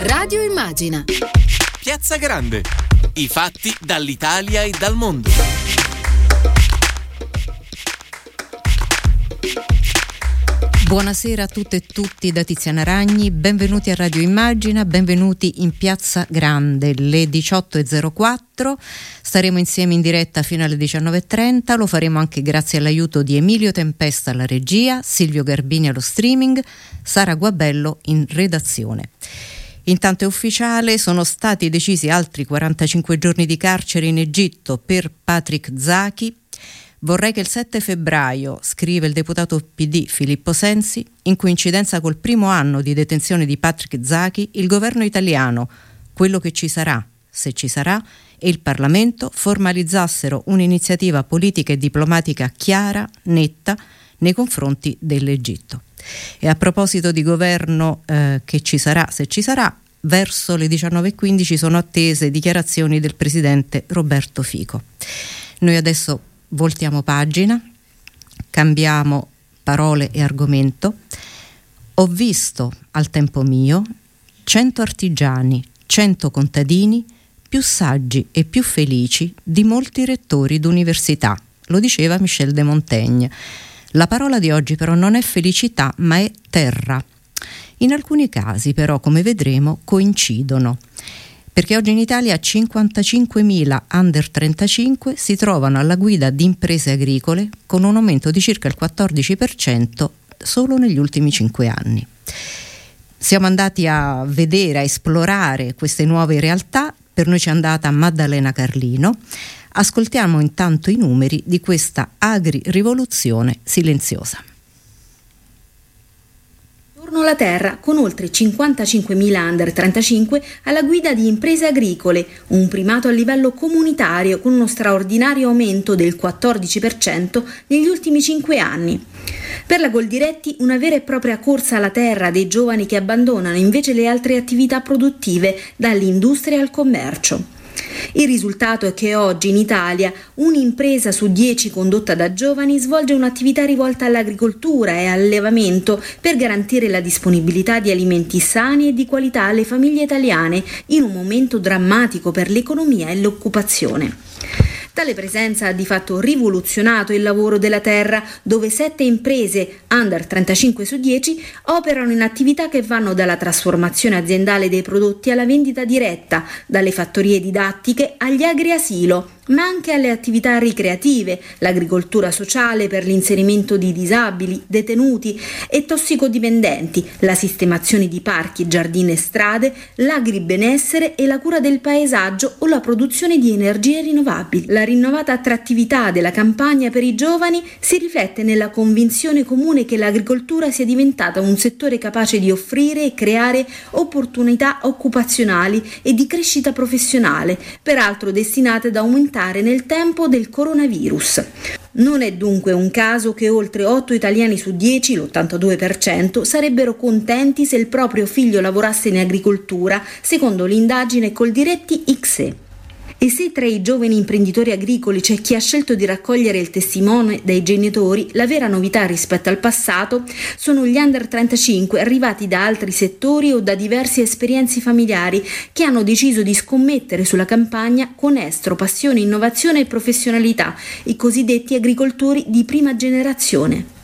Radio Immagina. Piazza Grande. I fatti dall'Italia e dal mondo. Buonasera a tutte e tutti da Tiziana Ragni, benvenuti a Radio Immagina, benvenuti in Piazza Grande, le 18.04, staremo insieme in diretta fino alle 19.30, lo faremo anche grazie all'aiuto di Emilio Tempesta alla regia, Silvio Garbini allo streaming, Sara Guabello in redazione. Intanto è ufficiale, sono stati decisi altri 45 giorni di carcere in Egitto per Patrick Zaki, Vorrei che il 7 febbraio, scrive il deputato PD Filippo Sensi, in coincidenza col primo anno di detenzione di Patrick Zaki, il governo italiano, quello che ci sarà, se ci sarà, e il Parlamento formalizzassero un'iniziativa politica e diplomatica chiara, netta, nei confronti dell'Egitto. E a proposito di governo eh, che ci sarà, se ci sarà, verso le 19.15 sono attese dichiarazioni del presidente Roberto Fico. Noi adesso voltiamo pagina, cambiamo parole e argomento. Ho visto al tempo mio cento artigiani, cento contadini più saggi e più felici di molti rettori d'università, lo diceva Michel de Montaigne. La parola di oggi però non è felicità, ma è terra. In alcuni casi però, come vedremo, coincidono perché oggi in Italia 55.000 under 35 si trovano alla guida di imprese agricole con un aumento di circa il 14% solo negli ultimi 5 anni. Siamo andati a vedere, a esplorare queste nuove realtà, per noi ci è andata Maddalena Carlino. Ascoltiamo intanto i numeri di questa agri-rivoluzione silenziosa. Torno alla terra con oltre 55.000 under 35 alla guida di imprese agricole, un primato a livello comunitario con uno straordinario aumento del 14% negli ultimi 5 anni. Per la Goldiretti una vera e propria corsa alla terra dei giovani che abbandonano invece le altre attività produttive, dall'industria al commercio. Il risultato è che oggi in Italia un'impresa su dieci condotta da giovani svolge un'attività rivolta all'agricoltura e all'allevamento per garantire la disponibilità di alimenti sani e di qualità alle famiglie italiane in un momento drammatico per l'economia e l'occupazione. Tale presenza ha di fatto rivoluzionato il lavoro della terra, dove sette imprese under 35 su 10 operano in attività che vanno dalla trasformazione aziendale dei prodotti alla vendita diretta, dalle fattorie didattiche agli agri asilo ma anche alle attività ricreative, l'agricoltura sociale per l'inserimento di disabili, detenuti e tossicodipendenti, la sistemazione di parchi, giardini e strade, l'agribenessere e la cura del paesaggio o la produzione di energie rinnovabili. La rinnovata attrattività della campagna per i giovani si riflette nella convinzione comune che l'agricoltura sia diventata un settore capace di offrire e creare opportunità occupazionali e di crescita professionale, peraltro destinate ad aumentare aumentare nel tempo del coronavirus. Non è dunque un caso che oltre 8 italiani su 10, l'82%, sarebbero contenti se il proprio figlio lavorasse in agricoltura, secondo l'indagine Coldiretti XE. E se tra i giovani imprenditori agricoli c'è chi ha scelto di raccogliere il testimone dai genitori, la vera novità rispetto al passato sono gli under 35 arrivati da altri settori o da diverse esperienze familiari che hanno deciso di scommettere sulla campagna con estro, passione, innovazione e professionalità, i cosiddetti agricoltori di prima generazione.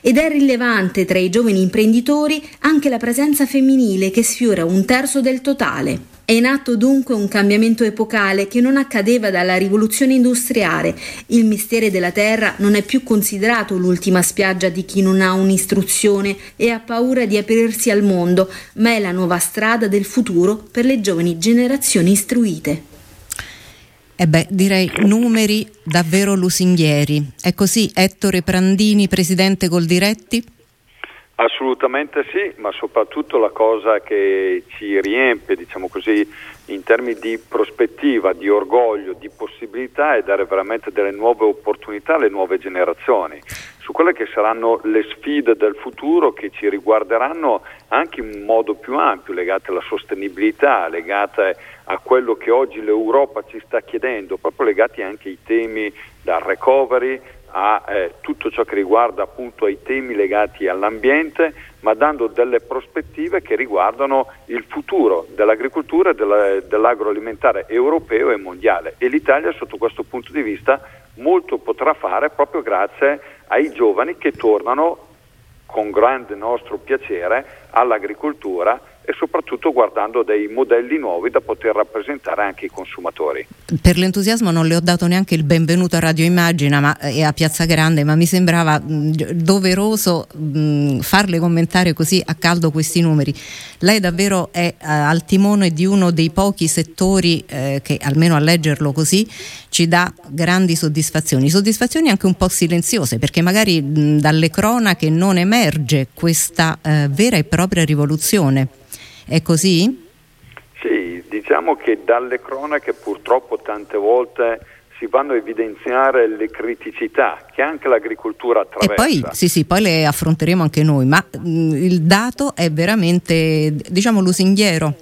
Ed è rilevante tra i giovani imprenditori anche la presenza femminile che sfiora un terzo del totale. È in atto dunque un cambiamento epocale che non accadeva dalla rivoluzione industriale. Il mistero della terra non è più considerato l'ultima spiaggia di chi non ha un'istruzione e ha paura di aprirsi al mondo, ma è la nuova strada del futuro per le giovani generazioni istruite. E eh beh, direi numeri davvero lusinghieri. È così Ettore Prandini, presidente Goldiretti? Assolutamente sì, ma soprattutto la cosa che ci riempie, diciamo così, in termini di prospettiva, di orgoglio, di possibilità è dare veramente delle nuove opportunità alle nuove generazioni su quelle che saranno le sfide del futuro che ci riguarderanno anche in modo più ampio, legate alla sostenibilità, legate a quello che oggi l'Europa ci sta chiedendo, proprio legati anche ai temi dal recovery, a eh, tutto ciò che riguarda appunto ai temi legati all'ambiente, ma dando delle prospettive che riguardano il futuro dell'agricoltura e della, dell'agroalimentare europeo e mondiale. E l'Italia sotto questo punto di vista molto potrà fare proprio grazie ai giovani che tornano con grande nostro piacere all'agricoltura e soprattutto guardando dei modelli nuovi da poter rappresentare anche ai consumatori. Per l'entusiasmo non le ho dato neanche il benvenuto a Radio Immagina ma, e a Piazza Grande, ma mi sembrava mh, doveroso mh, farle commentare così a caldo questi numeri. Lei davvero è uh, al timone di uno dei pochi settori eh, che, almeno a leggerlo così, ci dà grandi soddisfazioni, soddisfazioni anche un po' silenziose, perché magari mh, dalle cronache non emerge questa eh, vera e propria rivoluzione. È così? Sì, diciamo che dalle cronache purtroppo tante volte si vanno a evidenziare le criticità che anche l'agricoltura attraversa. E poi, sì, sì, poi le affronteremo anche noi, ma mh, il dato è veramente, diciamo, lusinghiero.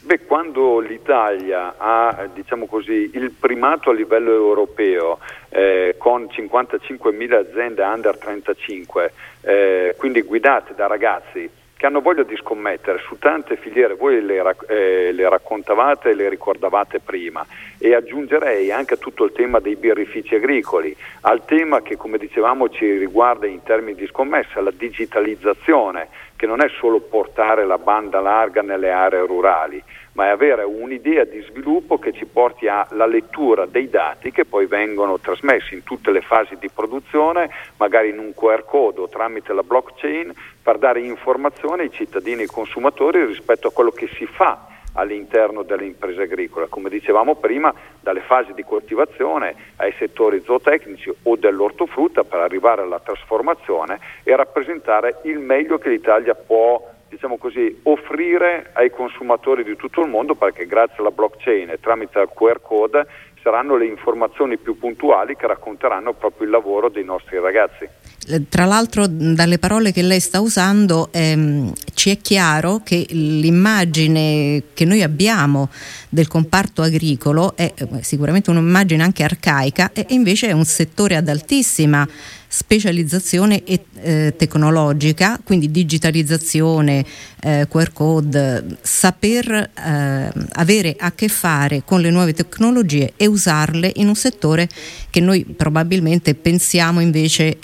Beh, quando l'Italia ha diciamo così, il primato a livello europeo eh, con 55.000 aziende under 35, eh, quindi guidate da ragazzi che hanno voglia di scommettere su tante filiere, voi le, eh, le, raccontavate e le ricordavate prima. E aggiungerei anche tutto il tema dei birrifici agricoli, al tema che come dicevamo ci riguarda in termini di scommessa, la digitalizzazione, che non è solo portare la banda larga nelle aree rurali, ma è avere un'idea di sviluppo che ci porti alla lettura dei dati che poi vengono trasmessi in tutte le fasi di produzione, magari in un QR code o tramite la blockchain, per dare informazioni ai cittadini e ai consumatori rispetto a quello che si fa all'interno delle imprese agricole, come dicevamo prima, dalle fasi di coltivazione ai settori zootecnici o dell'ortofrutta per arrivare alla trasformazione e rappresentare il meglio che l'Italia può diciamo così, offrire ai consumatori di tutto il mondo perché grazie alla blockchain e tramite il QR code saranno le informazioni più puntuali che racconteranno proprio il lavoro dei nostri ragazzi. Eh, tra l'altro dalle parole che lei sta usando ehm, ci è chiaro che l'immagine che noi abbiamo del comparto agricolo è eh, sicuramente un'immagine anche arcaica e invece è un settore ad altissima specializzazione e, eh, tecnologica, quindi digitalizzazione, eh, QR code, saper eh, avere a che fare con le nuove tecnologie e usarle in un settore che noi probabilmente pensiamo invece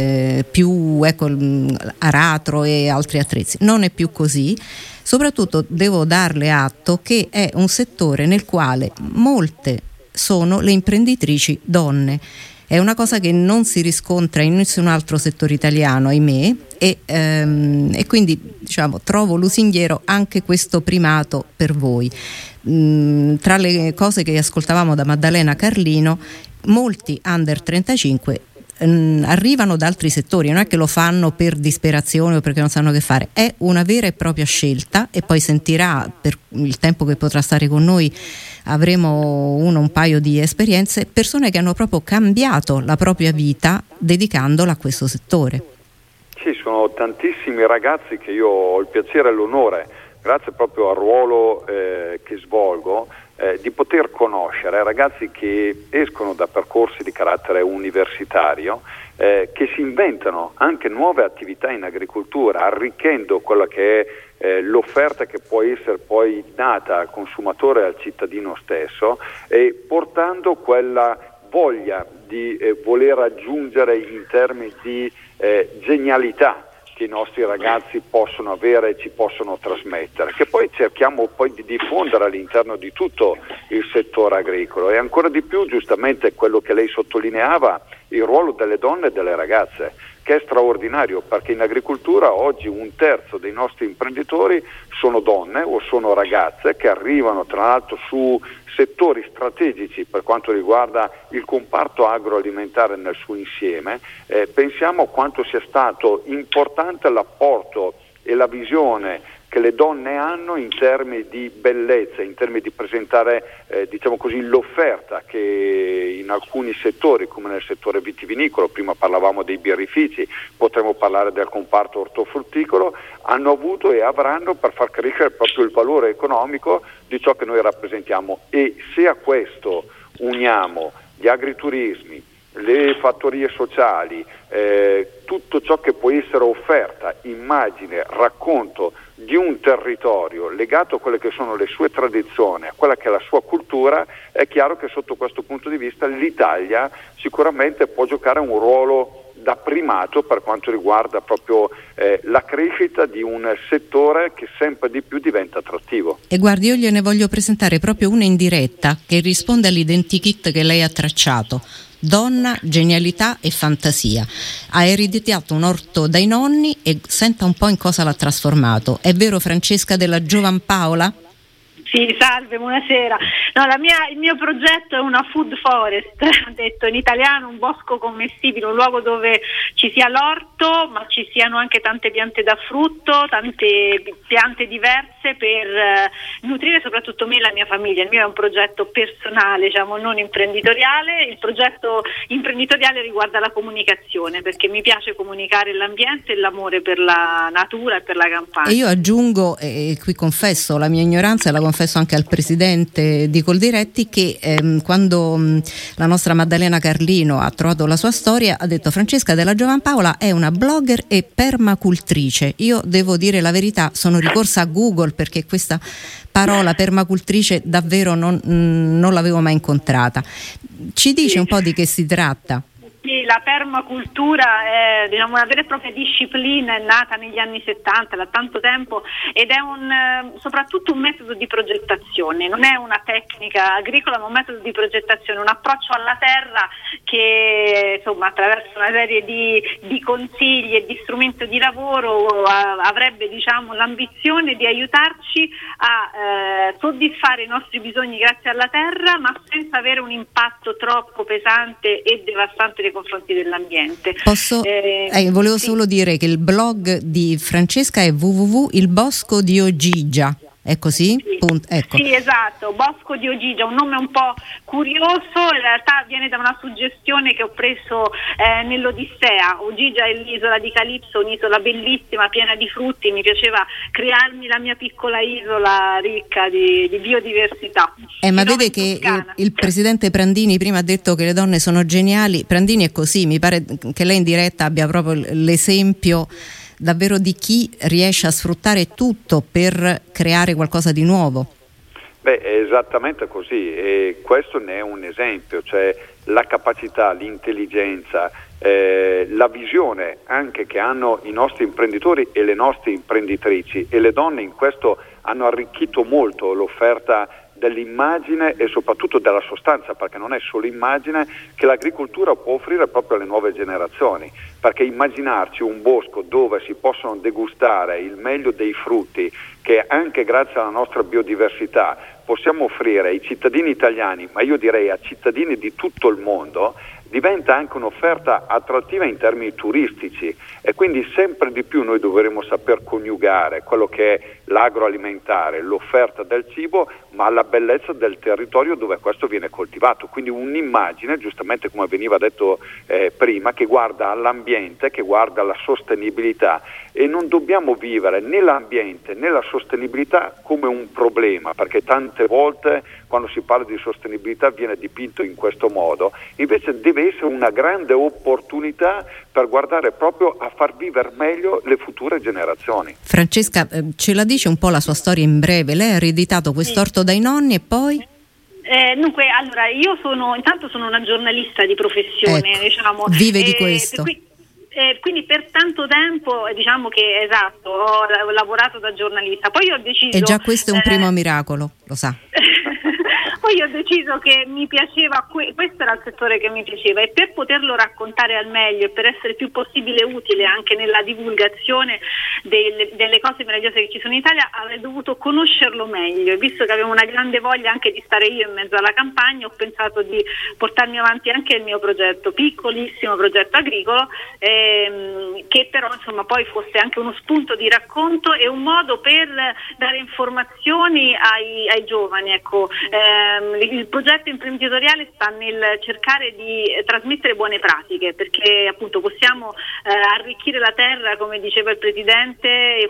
eh, più ecco, aratro e altri attrezzi. Non è più così. Soprattutto devo darle atto che è un settore nel quale molte sono le imprenditrici donne è una cosa che non si riscontra in nessun altro settore italiano, ahimè, e, ehm, e quindi diciamo, trovo lusinghiero anche questo primato per voi. Mm, tra le cose che ascoltavamo da Maddalena Carlino, molti under 35 mm, arrivano da altri settori, non è che lo fanno per disperazione o perché non sanno che fare, è una vera e propria scelta e poi sentirà per il tempo che potrà stare con noi avremo uno, un paio di esperienze, persone che hanno proprio cambiato la propria vita dedicandola a questo settore. Ci sono tantissimi ragazzi che io ho il piacere e l'onore, grazie proprio al ruolo eh, che svolgo, eh, di poter conoscere ragazzi che escono da percorsi di carattere universitario, eh, che si inventano anche nuove attività in agricoltura, arricchendo quella che è eh, l'offerta che può essere poi data al consumatore e al cittadino stesso e portando quella voglia di eh, voler aggiungere in termini di eh, genialità che i nostri ragazzi possono avere e ci possono trasmettere, che poi cerchiamo poi di diffondere all'interno di tutto il settore agricolo. E ancora di più giustamente quello che lei sottolineava, il ruolo delle donne e delle ragazze che è straordinario perché in agricoltura oggi un terzo dei nostri imprenditori sono donne o sono ragazze che arrivano tra l'altro su settori strategici per quanto riguarda il comparto agroalimentare nel suo insieme. Eh, pensiamo quanto sia stato importante l'apporto e la visione che le donne hanno in termini di bellezza, in termini di presentare eh, diciamo così, l'offerta che in alcuni settori, come nel settore vitivinicolo, prima parlavamo dei birrifici, potremmo parlare del comparto ortofrutticolo, hanno avuto e avranno per far crescere proprio il valore economico di ciò che noi rappresentiamo. E se a questo uniamo gli agriturismi, le fattorie sociali, eh, tutto ciò che può essere offerta, immagine, racconto di un territorio legato a quelle che sono le sue tradizioni, a quella che è la sua cultura, è chiaro che sotto questo punto di vista l'Italia sicuramente può giocare un ruolo da primato per quanto riguarda proprio eh, la crescita di un settore che sempre di più diventa attrattivo. E guardi, io gliene voglio presentare proprio una in diretta che risponde all'identikit che lei ha tracciato. Donna, genialità e fantasia. Ha ereditato un orto dai nonni e senta un po' in cosa l'ha trasformato. È vero Francesca della Giovan Paola? Sì, salve, buonasera. No, mia, il mio progetto è una food forest, detto in italiano un bosco commestibile, un luogo dove ci sia l'orto, ma ci siano anche tante piante da frutto, tante piante diverse per eh, nutrire soprattutto me e la mia famiglia. Il mio è un progetto personale, diciamo, non imprenditoriale. Il progetto imprenditoriale riguarda la comunicazione, perché mi piace comunicare l'ambiente e l'amore per la natura e per la campagna. E io aggiungo, e qui confesso la mia ignoranza e la confesso confesso anche al presidente di Coldiretti che ehm, quando mh, la nostra Maddalena Carlino ha trovato la sua storia ha detto Francesca della Giovan Paola è una blogger e permacultrice. Io devo dire la verità, sono ricorsa a Google perché questa parola permacultrice davvero non, mh, non l'avevo mai incontrata. Ci dice un po' di che si tratta? Sì, la permacultura è diciamo, una vera e propria disciplina, è nata negli anni 70, da tanto tempo, ed è un, eh, soprattutto un metodo di progettazione, non è una tecnica agricola, ma un metodo di progettazione, un approccio alla terra che insomma, attraverso una serie di, di, consigli e di strumenti di lavoro avrebbe diciamo, l'ambizione di aiutarci a eh, soddisfare i nostri bisogni grazie alla terra, ma senza avere un impatto troppo pesante e devastante nei confronti dell'ambiente. Posso, eh, eh, volevo sì. solo dire che il blog di Francesca è www.ilboscodiogigia. È così? Sì, ecco. sì, esatto, Bosco di Ogigia, un nome un po' curioso, in realtà viene da una suggestione che ho preso eh, nell'Odissea. Ogigia è l'isola di Calipso, un'isola bellissima, piena di frutti, mi piaceva crearmi la mia piccola isola ricca di, di biodiversità. Eh, ma vede che il, il, presidente Prandini prima ha detto che le donne sono geniali, Prandini è così, mi pare che lei in diretta abbia proprio l'esempio davvero di chi riesce a sfruttare tutto per creare qualcosa di nuovo. Beh, è esattamente così e questo ne è un esempio, cioè la capacità, l'intelligenza, eh, la visione anche che hanno i nostri imprenditori e le nostre imprenditrici e le donne in questo hanno arricchito molto l'offerta dell'immagine e soprattutto della sostanza, perché non è solo immagine che l'agricoltura può offrire proprio alle nuove generazioni, perché immaginarci un bosco dove si possono degustare il meglio dei frutti che anche grazie alla nostra biodiversità possiamo offrire ai cittadini italiani, ma io direi a cittadini di tutto il mondo, diventa anche un'offerta attrattiva in termini turistici e quindi sempre di più noi dovremo saper coniugare quello che è l'agroalimentare, l'offerta del cibo, ma la bellezza del territorio dove questo viene coltivato. Quindi un'immagine, giustamente come veniva detto eh, prima, che guarda all'ambiente, che guarda alla sostenibilità e non dobbiamo vivere né l'ambiente né la sostenibilità come un problema, perché tante volte quando si parla di sostenibilità viene dipinto in questo modo, invece deve essere una grande opportunità per guardare proprio a far vivere meglio le future generazioni. Francesca, eh, ce la dice un po' la sua storia in breve? Lei ha ereditato quest'orto dai nonni e poi? Eh, dunque, allora, io sono, intanto sono una giornalista di professione, ecco, diciamo. Vive di questo. Qui, eh, quindi per tanto tempo eh, diciamo che esatto, ho, ho, lavorato da giornalista, poi ho deciso... E già questo è un primo miracolo, lo sa. Poi ho deciso che mi piaceva, questo era il settore che mi piaceva e per poterlo raccontare al meglio e per essere più possibile utile anche nella divulgazione delle, delle cose meravigliose che ci sono in Italia avrei dovuto conoscerlo meglio e visto che avevo una grande voglia anche di stare io in mezzo alla campagna ho pensato di portarmi avanti anche il mio progetto, piccolissimo progetto agricolo ehm, che però insomma poi fosse anche uno spunto di racconto e un modo per dare informazioni ai, ai giovani. Ecco. Eh, il il progetto imprenditoriale sta nel cercare di eh, trasmettere buone pratiche perché appunto possiamo eh, arricchire la terra, come diceva il Presidente, eh,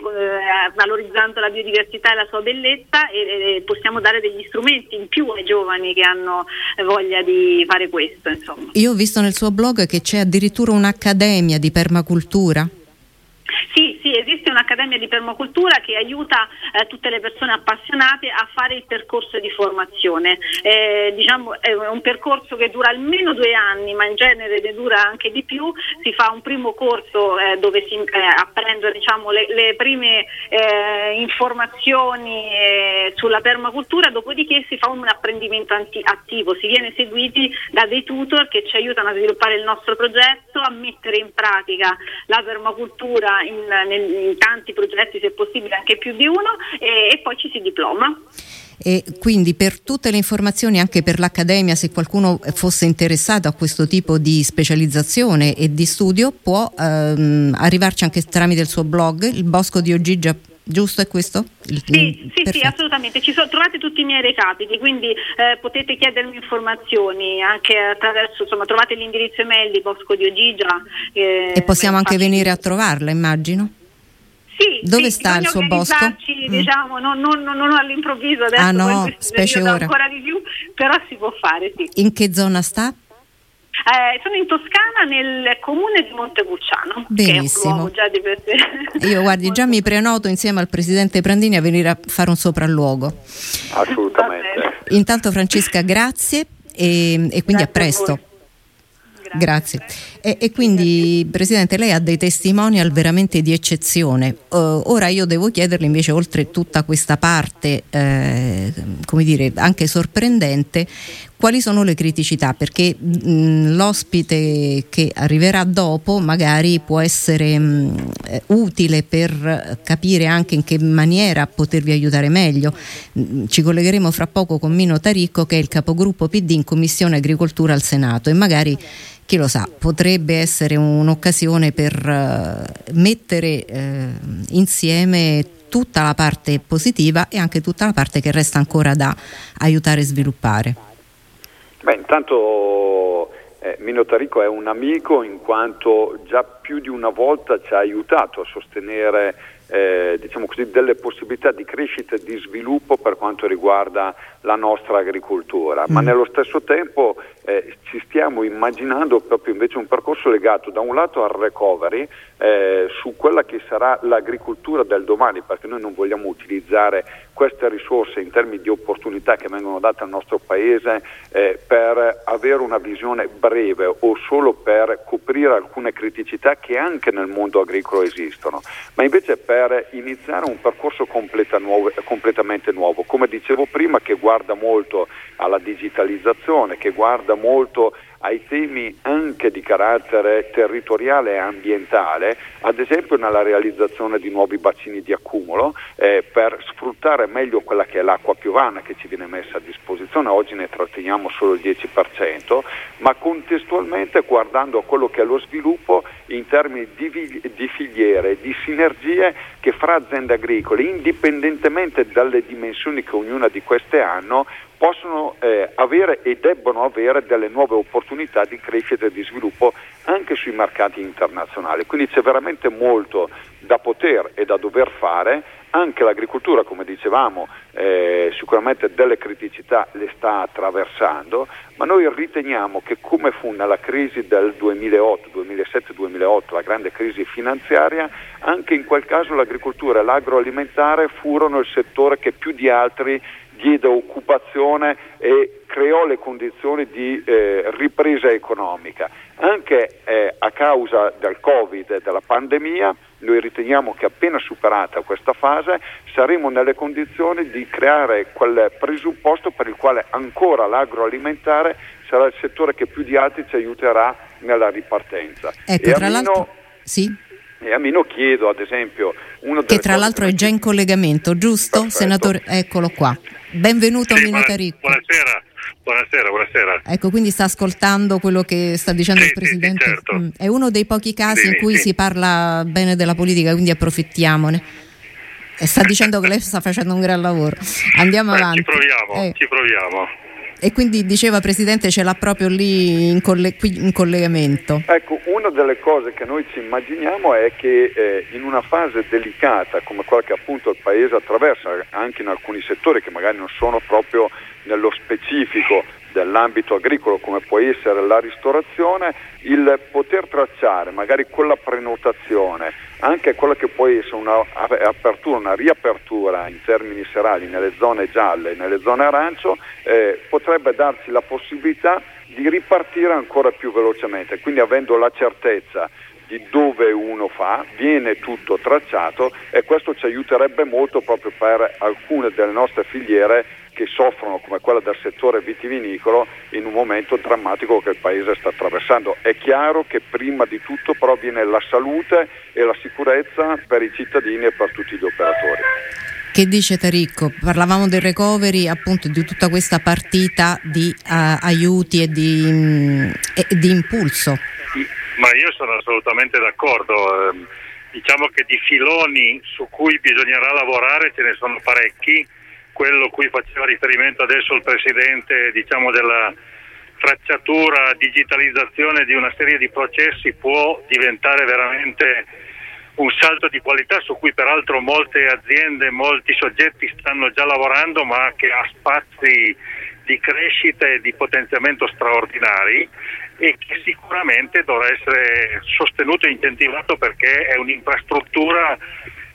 valorizzando la biodiversità e la sua bellezza e, e, possiamo dare degli strumenti in più ai giovani che hanno voglia di fare questo. Insomma. Io ho visto nel suo blog che c'è addirittura un'accademia di permacultura. Sì, sì, esiste un'accademia di permacultura che aiuta eh, tutte le persone appassionate a fare il percorso di formazione. Eh, diciamo, è un percorso che dura almeno due anni, ma in genere ne dura anche di più. Si fa un primo corso eh, dove si eh, apprendono diciamo, le, le, prime eh, informazioni eh, sulla permacultura, dopodiché si fa un apprendimento anti- attivo, si viene seguiti da dei tutor che ci aiutano a sviluppare il nostro progetto, a mettere in pratica la permacultura in, in, in tanti progetti, se possibile anche più di uno, e, e poi ci si diploma. E quindi per tutte le informazioni, anche per l'Accademia, se qualcuno fosse interessato a questo tipo di specializzazione e di studio, può ehm, arrivarci anche tramite il suo blog, il Bosco di Ogigia giusto è questo? Il, sì, sì, sì, assolutamente. Ci so, trovate tutti i miei recapiti, quindi eh, potete chiedermi informazioni anche attraverso, insomma, trovate l'indirizzo email di Bosco di Ogigia. Eh, e possiamo anche venire a trovarla, immagino? Sì, Dove sì, sta il suo bosco? Mm. Diciamo, non, non, non, all'improvviso adesso, ah, no, specie ora. ancora di più, però si può fare, sì. In che zona sta? Eh, sono in Toscana nel comune di Montepulciano. Benissimo. Io guardi, già mi prenoto insieme al presidente Prandini a venire a fare un sopralluogo. Assolutamente. Intanto Francesca, grazie e, e quindi grazie a presto. A Grazie. E, e, quindi, Presidente, lei ha dei testimonial veramente di eccezione. Uh, ora io devo chiederle invece, oltre tutta questa parte, eh, come dire, anche sorprendente, quali sono le criticità? Perché mh, l'ospite che arriverà dopo magari può essere mh, eh, utile per capire anche in che maniera potervi aiutare meglio. Mh, ci collegheremo fra poco con Mino Taricco che è il capogruppo PD in Commissione Agricoltura al Senato e magari chi lo sa, potrebbe essere un'occasione per uh, mettere uh, insieme tutta la parte positiva e anche tutta la parte che resta ancora da aiutare e sviluppare. Beh, intanto eh, Mino Tarico è un amico in quanto già più di una volta ci ha aiutato a sostenere eh, diciamo così, delle possibilità di crescita e di sviluppo per quanto riguarda la nostra agricoltura, mm. ma nello stesso tempo eh, ci stiamo immaginando proprio invece un percorso legato da un lato al recovery eh, su quella che sarà l'agricoltura del domani, perché noi non vogliamo utilizzare queste risorse in termini di opportunità che vengono date al nostro Paese eh, per avere una visione breve o solo per coprire alcune criticità che anche nel mondo agricolo esistono, ma invece per iniziare un percorso nuovo, completamente nuovo, come dicevo prima, che guarda molto alla digitalizzazione, che guarda molto ai temi anche di carattere territoriale e ambientale, ad esempio nella realizzazione di nuovi bacini di accumulo eh, per sfruttare meglio quella che è l'acqua piovana che ci viene messa a disposizione, oggi ne tratteniamo solo il 10%, ma contestualmente guardando a quello che è lo sviluppo in termini di, di filiere, di sinergie che fra aziende agricole, indipendentemente dalle dimensioni che ognuna di queste hanno, possono eh, avere e debbono avere delle nuove opportunità di crescita e di sviluppo anche sui mercati internazionali. Quindi c'è veramente molto da poter e da dover fare, anche l'agricoltura, come dicevamo, eh, sicuramente delle criticità le sta attraversando, ma noi riteniamo che come fu nella crisi del 2008, 2007-2008, la grande crisi finanziaria, anche in quel caso l'agricoltura e l'agroalimentare furono il settore che più di altri diede occupazione e creò le condizioni di eh, ripresa economica. Anche eh, a causa del Covid e della pandemia, noi riteniamo che appena superata questa fase saremo nelle condizioni di creare quel presupposto per il quale ancora l'agroalimentare sarà il settore che più di altri ci aiuterà nella ripartenza. Ecco, tra l'altro... Sì. E a Mino chiedo ad esempio uno che tra l'altro è già in collegamento, giusto? Perfetto. Senatore, eccolo qua. Benvenuto sì, Mino Taricco. Buonasera. Buonasera, buonasera. Ecco, quindi sta ascoltando quello che sta dicendo sì, il Presidente. Sì, certo. Mm, è uno dei pochi casi sì, in cui si parla bene della politica, quindi approfittiamone. E sta dicendo che lei sta facendo un gran lavoro. Andiamo Beh, avanti. Ci proviamo, eh. ci proviamo. E quindi diceva Presidente ce l'ha proprio lì in, coll- in collegamento. Ecco, una delle cose che noi ci immaginiamo è che eh, in una fase delicata come quella che appunto il Paese attraversa, anche in alcuni settori che magari non sono proprio nello specifico dell'ambito agricolo come può essere la ristorazione, il poter tracciare magari quella prenotazione, anche quella che può essere un'apertura, una riapertura in termini serali nelle zone gialle, nelle zone arancio, eh, potrebbe darci la possibilità di ripartire ancora più velocemente, quindi avendo la certezza di dove uno fa, viene tutto tracciato e questo ci aiuterebbe molto proprio per alcune delle nostre filiere che soffrono come quella del settore vitivinicolo in un momento drammatico che il Paese sta attraversando. È chiaro che prima di tutto però viene la salute e la sicurezza per i cittadini e per tutti gli operatori. Che dice Taricco? Parlavamo del recovery, appunto di tutta questa partita di uh, aiuti e di, um, e di, impulso. Ma io sono assolutamente d'accordo. Eh, diciamo che di filoni su cui bisognerà lavorare ce ne sono parecchi quello cui faceva riferimento adesso il Presidente, diciamo della tracciatura, digitalizzazione di una serie di processi può diventare veramente un salto di qualità su cui peraltro molte aziende, molti soggetti stanno già lavorando ma che ha spazi di crescita e di potenziamento straordinari e che sicuramente dovrà essere sostenuto e incentivato perché è un'infrastruttura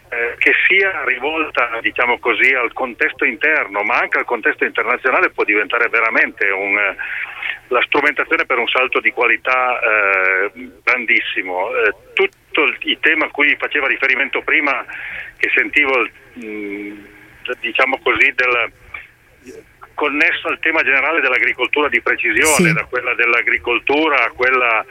eh, che sia rivolta diciamo così, al contesto interno ma anche al contesto internazionale può diventare veramente un, eh, la strumentazione per un salto di qualità eh, grandissimo. Eh, tutto il, il, tema a cui faceva riferimento prima, che sentivo mh, diciamo così, del, connesso al tema generale dell'agricoltura di precisione, sì. da quella dell'agricoltura a quella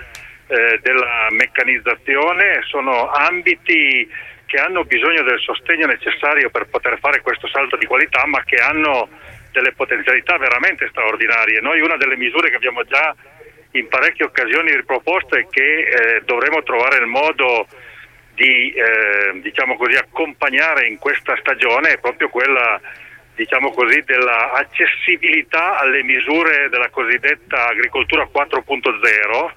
eh, della meccanizzazione, sono ambiti che hanno bisogno del sostegno necessario per poter fare questo salto di qualità, ma che hanno delle potenzialità veramente straordinarie. Noi una delle misure che abbiamo già in parecchie occasioni riproposto è che eh, dovremo trovare il modo di eh, diciamo così, accompagnare in questa stagione è proprio quella diciamo così, dell'accessibilità alle misure della cosiddetta agricoltura 4.0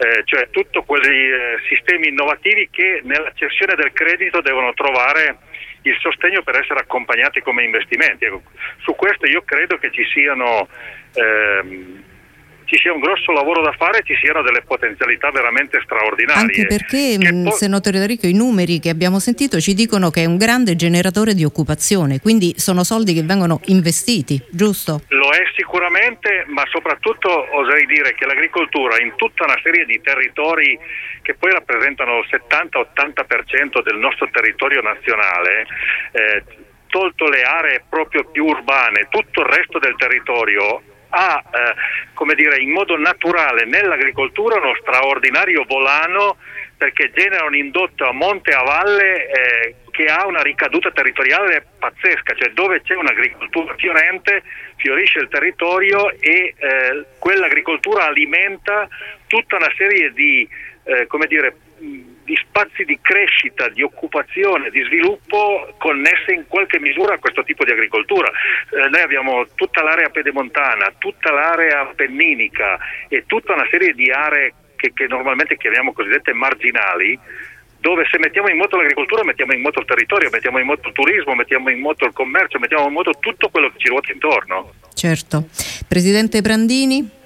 eh, cioè tutti quei eh, sistemi innovativi che nella cessione del credito devono trovare il sostegno per essere accompagnati come investimenti. Ecco, su questo io credo che ci siano ehm, ci sia un grosso lavoro da fare e ci siano delle potenzialità veramente straordinarie. Anche perché, mh, po- senatore D'Arico, i numeri che abbiamo sentito ci dicono che è un grande generatore di occupazione, quindi sono soldi che vengono investiti, giusto? Lo è sicuramente, ma soprattutto oserei dire che l'agricoltura in tutta una serie di territori che poi rappresentano il 70-80% del nostro territorio nazionale, eh, tolto le aree proprio più urbane, tutto il resto del territorio ha eh, dire, in modo naturale nell'agricoltura uno straordinario volano perché genera un indotto a monte e a valle eh, che ha una ricaduta territoriale pazzesca, cioè dove c'è un'agricoltura fiorente fiorisce il territorio e eh, quell'agricoltura alimenta tutta una serie di eh, come dire, di spazi di crescita, di occupazione, di sviluppo connesse in qualche misura a questo tipo di agricoltura. Eh, noi abbiamo tutta l'area pedemontana, tutta l'area appenninica e tutta una serie di aree che, che normalmente chiamiamo cosiddette marginali, dove se mettiamo in moto l'agricoltura mettiamo in moto il territorio, mettiamo in moto il turismo, mettiamo in moto il commercio, mettiamo in moto tutto quello che ci ruota intorno. Certo. Presidente Brandini?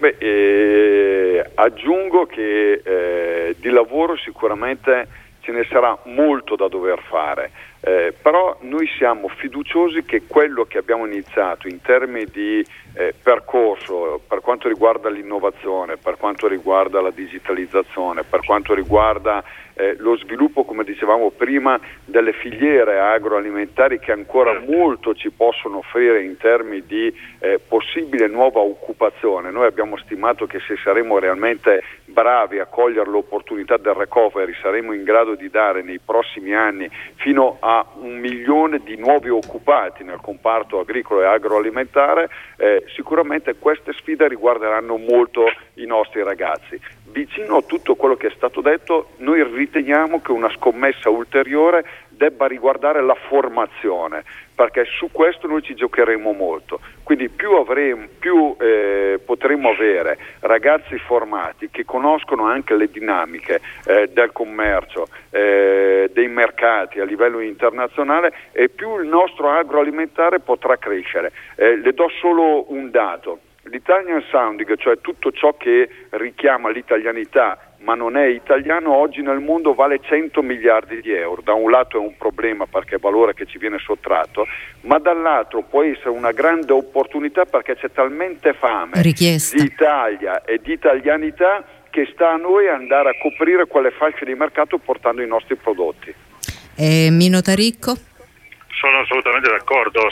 Beh, eh, aggiungo che eh, di lavoro sicuramente ce ne sarà molto da dover fare, eh, però noi siamo fiduciosi che quello che abbiamo iniziato in termini di eh, percorso per quanto riguarda l'innovazione, per quanto riguarda la digitalizzazione, per quanto riguarda eh, lo sviluppo, come dicevamo prima, delle filiere agroalimentari che ancora molto ci possono offrire in termini di eh, possibile nuova occupazione. Noi abbiamo stimato che se saremo realmente bravi a cogliere l'opportunità del recovery saremo in grado di dare nei prossimi anni fino a un milione di nuovi occupati nel comparto agricolo e agroalimentare, eh, sicuramente queste sfide riguarderanno molto i nostri ragazzi vicino a tutto quello che è stato detto, noi riteniamo che una scommessa ulteriore debba riguardare la formazione, perché su questo noi ci giocheremo molto. Quindi più, avremo, più eh, potremo avere ragazzi formati che conoscono anche le dinamiche eh, del commercio, eh, dei mercati a livello internazionale e più il nostro agroalimentare potrà crescere. Eh, le do solo un dato. L'Italian Sounding, cioè tutto ciò che richiama l'italianità ma non è italiano, oggi nel mondo vale 100 miliardi di euro. Da un lato è un problema perché è valore che ci viene sottratto, ma dall'altro può essere una grande opportunità perché c'è talmente fame Richiesta. di Italia e di italianità che sta a noi andare a coprire quelle fasce di mercato portando i nostri prodotti. Eh, Mino Taricco? Sono assolutamente d'accordo,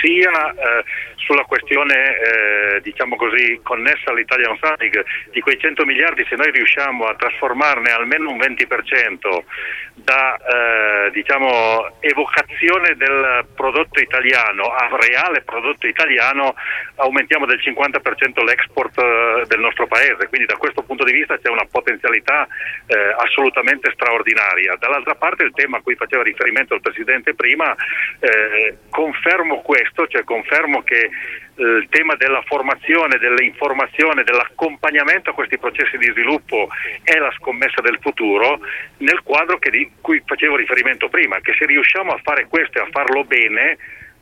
sia eh, sulla questione eh, diciamo così, connessa all'Italian Funding, di quei 100 miliardi se noi riusciamo a trasformarne almeno un 20% da eh, diciamo, evocazione del prodotto italiano a reale prodotto italiano aumentiamo del 50% l'export eh, del nostro paese, quindi da questo punto di vista c'è una potenzialità eh, assolutamente straordinaria. Dall'altra parte il tema a cui faceva riferimento il Presidente prima eh, confermo questo, cioè confermo che il tema della formazione, dell'informazione, dell'accompagnamento a questi processi di sviluppo è la scommessa del futuro nel quadro di cui facevo riferimento prima, che se riusciamo a fare questo e a farlo bene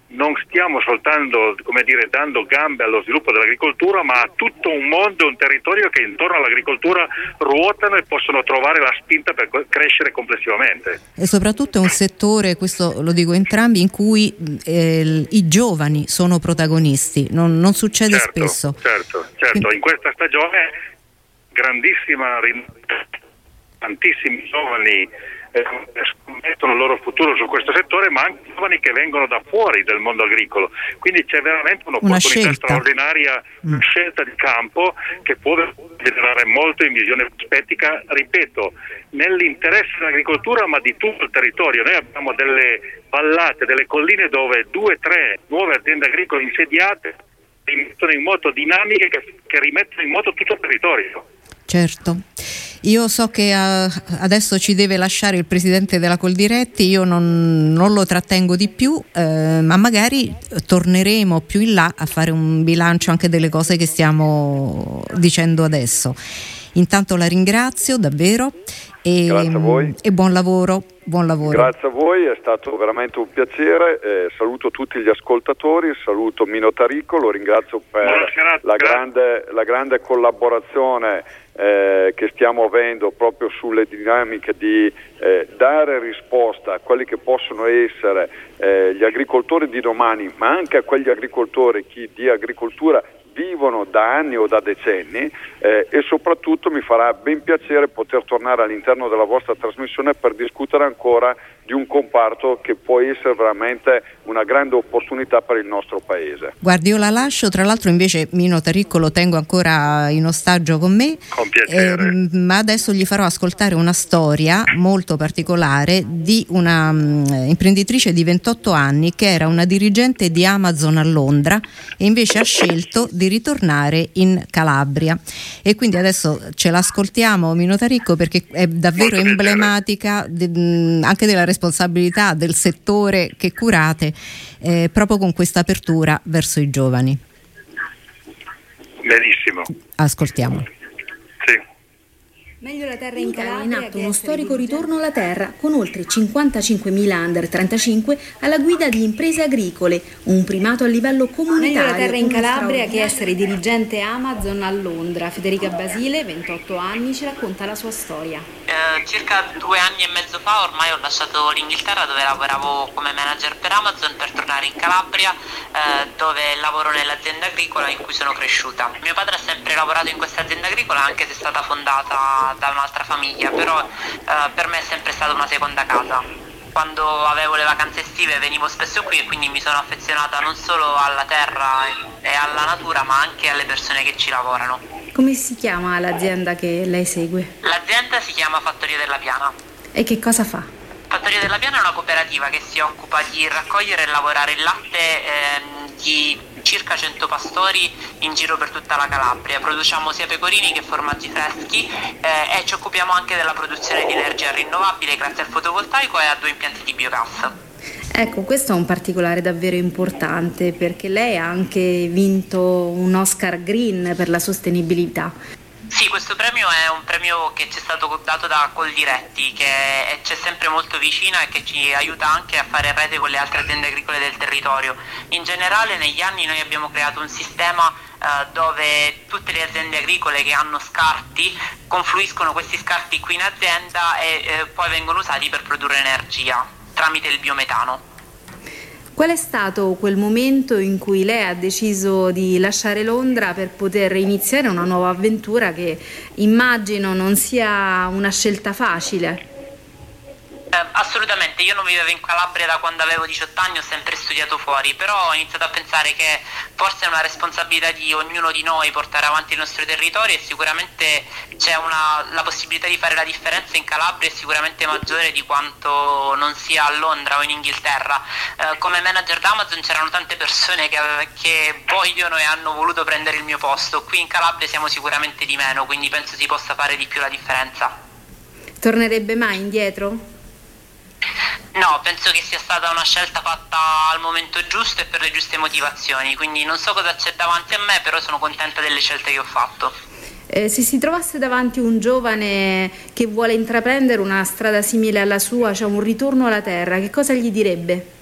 non stiamo soltanto dire, dando gambe allo sviluppo dell'agricoltura, ma a tutto un mondo, un territorio che intorno all'agricoltura ruotano e possono trovare la spinta per crescere complessivamente. E soprattutto è un settore, questo lo dico entrambi, in cui eh, i giovani sono protagonisti, non, non succede certo, spesso. Certo, certo, in questa stagione grandissima, tantissimi giovani scommettono il loro futuro su questo settore, ma anche giovani che vengono da fuori del mondo agricolo. Quindi c'è veramente un'opportunità Una straordinaria, mm. scelta di campo che può generare molto in visione prospettica, ripeto, nell'interesse dell'agricoltura ma di tutto il territorio. Noi abbiamo delle vallate, delle colline dove due o tre nuove aziende agricole insediate rimettono in moto dinamiche che, che rimettono in moto tutto il territorio. Certo. Io so che uh, adesso ci deve lasciare il presidente della Coldiretti, io non, non lo trattengo di più, eh, ma magari torneremo più in là a fare un bilancio anche delle cose che stiamo dicendo adesso. Intanto la ringrazio davvero e, e buon lavoro. Buon lavoro. Grazie a voi, è stato veramente un piacere. Eh, saluto tutti gli ascoltatori, saluto Mino Tarico, lo ringrazio per la grande, la grande, collaborazione eh, che stiamo avendo proprio sulle dinamiche di eh, dare risposta a quelli che possono essere eh, gli agricoltori di domani, ma anche a quegli agricoltori chi di agricoltura vivono da anni o da decenni eh, e soprattutto mi farà ben piacere poter tornare all'interno della vostra trasmissione per discutere ancora di un comparto che può essere veramente una grande opportunità per il nostro paese. Guardi, io la lascio, tra l'altro invece Mino Taricco lo tengo ancora in ostaggio con me, con piacere. Eh, ma adesso gli farò ascoltare una storia molto particolare di una um, imprenditrice di 28 anni che era una dirigente di Amazon a Londra e invece ha scelto di ritornare in Calabria e quindi adesso ce l'ascoltiamo Mino Taricco perché è davvero molto emblematica de, mh, anche della responsabilità del settore che curate eh, proprio con questa apertura verso i giovani. Benissimo. Ascoltiamo. Meglio la terra in Calabria in atto uno storico ritorno alla terra con oltre 55.000 under 35 alla guida di imprese agricole, un primato a livello comunitario. Meglio la terra in Calabria che essere dirigente Amazon a Londra. Federica Basile, 28 anni, ci racconta la sua storia. Eh, circa due anni e mezzo fa ormai ho lasciato l'Inghilterra dove lavoravo come manager per Amazon per tornare in Calabria eh, dove lavoro nell'azienda agricola in cui sono cresciuta. Mio padre ha sempre lavorato in questa azienda agricola anche se è stata fondata da un'altra famiglia, però eh, per me è sempre stata una seconda casa. Quando avevo le vacanze estive venivo spesso qui e quindi mi sono affezionata non solo alla terra e alla natura ma anche alle persone che ci lavorano. Come si chiama l'azienda che lei segue? L'azienda si chiama Fattoria della Piana. E che cosa fa? Fattoria della Piana è una cooperativa che si occupa di raccogliere e lavorare il latte eh, di circa 100 pastori in giro per tutta la Calabria. Produciamo sia pecorini che formaggi freschi eh, e ci occupiamo anche della produzione di energia rinnovabile grazie al fotovoltaico e a due impianti di biogas. Ecco, questo è un particolare davvero importante perché lei ha anche vinto un Oscar Green per la sostenibilità. Sì, questo premio è un premio che ci è stato dato da Coldiretti, che c'è sempre molto vicina e che ci aiuta anche a fare rete con le altre aziende agricole del territorio. In generale negli anni noi abbiamo creato un sistema eh, dove tutte le aziende agricole che hanno scarti confluiscono questi scarti qui in azienda e eh, poi vengono usati per produrre energia tramite il biometano. Qual è stato quel momento in cui lei ha deciso di lasciare Londra per poter iniziare una nuova avventura che immagino non sia una scelta facile? Eh, assolutamente, io non vivevo in Calabria da quando avevo 18 anni, ho sempre studiato fuori, però ho iniziato a pensare che forse è una responsabilità di ognuno di noi portare avanti il nostro territorio e sicuramente c'è una, la possibilità di fare la differenza in Calabria è sicuramente maggiore di quanto non sia a Londra o in Inghilterra. Eh, come manager d'Amazon c'erano tante persone che, che vogliono e hanno voluto prendere il mio posto, qui in Calabria siamo sicuramente di meno, quindi penso si possa fare di più la differenza. Tornerebbe mai indietro? No, penso che sia stata una scelta fatta al momento giusto e per le giuste motivazioni, quindi non so cosa c'è davanti a me, però sono contenta delle scelte che ho fatto. Eh, se si trovasse davanti un giovane che vuole intraprendere una strada simile alla sua, cioè un ritorno alla terra, che cosa gli direbbe?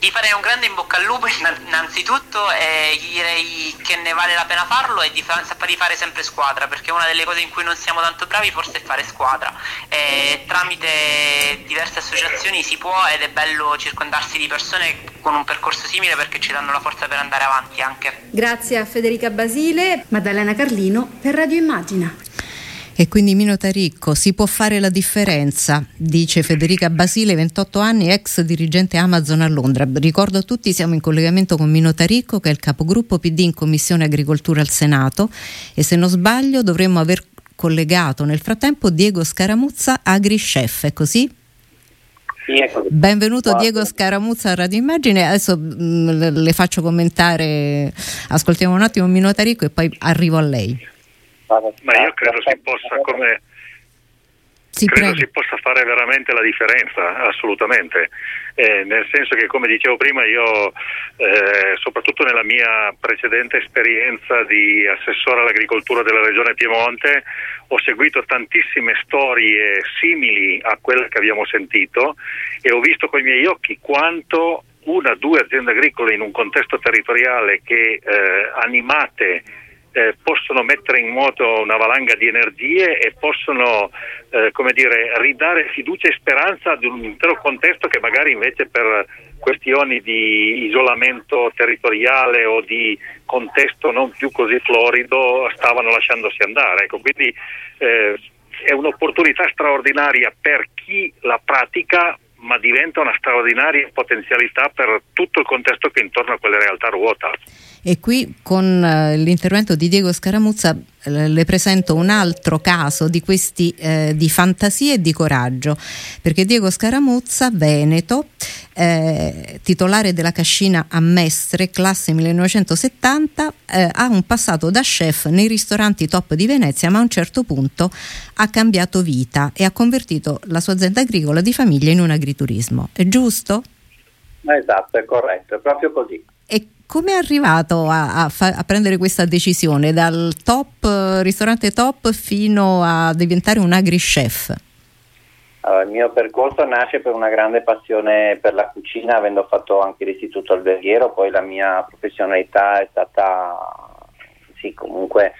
Gli farei un grande in bocca al lupo innanzitutto e gli direi che ne vale la pena farlo e di, fa- di fare sempre squadra perché una delle cose in cui non siamo tanto bravi forse è fare squadra e tramite diverse associazioni si può ed è bello circondarsi di persone con un percorso simile perché ci danno la forza per andare avanti anche. Grazie a Federica Basile, Maddalena Carlino per Radio Immagina. E quindi Mino Taricco si può fare la differenza, dice Federica Basile, 28 anni, ex dirigente Amazon a Londra. Ricordo a tutti, siamo in collegamento con Mino Taricco, che è il capogruppo PD in Commissione Agricoltura al Senato e se non sbaglio dovremmo aver collegato nel frattempo Diego Scaramuzza, AgriChef, è così? Sì. Benvenuto Diego Scaramuzza a Radio Immagine, adesso mh, mm, le faccio commentare, ascoltiamo un attimo Mino Taricco e poi arrivo a lei. Ma io credo si possa come si credo si possa fare veramente la differenza, assolutamente. Eh, nel senso che, come dicevo prima, io, eh, soprattutto nella mia precedente esperienza di assessore all'agricoltura della regione Piemonte, ho seguito tantissime storie simili a quelle che abbiamo sentito e ho visto con i miei occhi quanto una o due aziende agricole in un contesto territoriale che eh, animate eh, possono mettere in moto una valanga di energie e possono eh, dire, ridare fiducia e speranza ad un intero contesto che magari invece per questioni di isolamento territoriale o di contesto non più così florido stavano lasciandosi andare. Ecco, quindi eh, è un'opportunità straordinaria per chi la pratica ma diventa una straordinaria potenzialità per tutto il contesto che intorno a quelle realtà ruota. E qui con eh, l'intervento di Diego Scaramuzza eh, le presento un altro caso di questi eh, di fantasia e di coraggio, perché Diego Scaramuzza, Veneto, eh, titolare della cascina a Mestre, classe 1970, eh, ha un passato da chef nei ristoranti top di Venezia, ma a un certo punto ha cambiato vita e ha convertito la sua azienda agricola di famiglia in un agriturismo. È giusto? Esatto, è corretto, è proprio così. E come è arrivato a, a, fa, a, prendere questa decisione dal top ristorante top fino a diventare un agri-chef? Allora, il mio percorso nasce per una grande passione per la cucina, avendo fatto anche l'istituto alberghiero, poi la mia professionalità è stata sì, comunque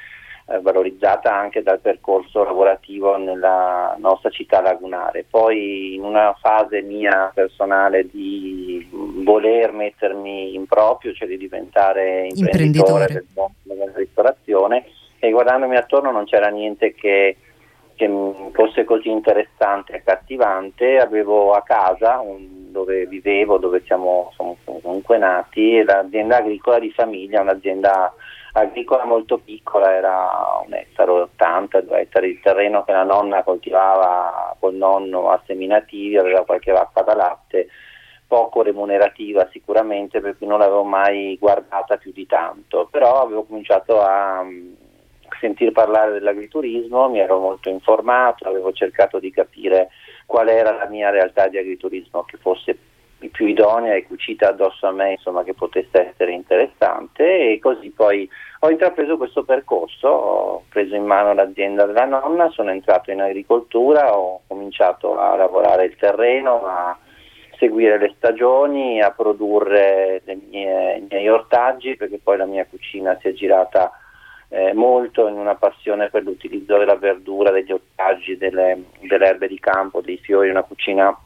eh, valorizzata anche dal percorso lavorativo nella nostra città lagunare. Poi in una fase mia personale di voler mettermi in proprio, cioè di diventare imprenditore, imprenditore. del mondo della ristorazione e guardandomi attorno non c'era niente che, che fosse così interessante e accattivante. Avevo a casa un, dove vivevo, dove siamo, siamo comunque nati, l'azienda agricola di famiglia, un'azienda agricola molto piccola, era un ettaro 80, due ettari di terreno che la nonna coltivava col nonno a seminativi, aveva qualche vacca da latte, poco remunerativa sicuramente perché non l'avevo mai guardata più di tanto, però avevo cominciato a sentir parlare dell'agriturismo, mi ero molto informato, avevo cercato di capire qual era la mia realtà di agriturismo che fosse più idonea e cucita addosso a me, insomma, che potesse essere interessante. E così poi ho intrapreso questo percorso, ho preso in mano l'azienda della nonna, sono entrato in agricoltura, ho cominciato a lavorare il terreno, a seguire le stagioni, a produrre mie, i miei ortaggi perché poi la mia cucina si è girata eh, molto in una passione per l'utilizzo della verdura, degli ortaggi, delle, delle erbe di campo, dei fiori, una cucina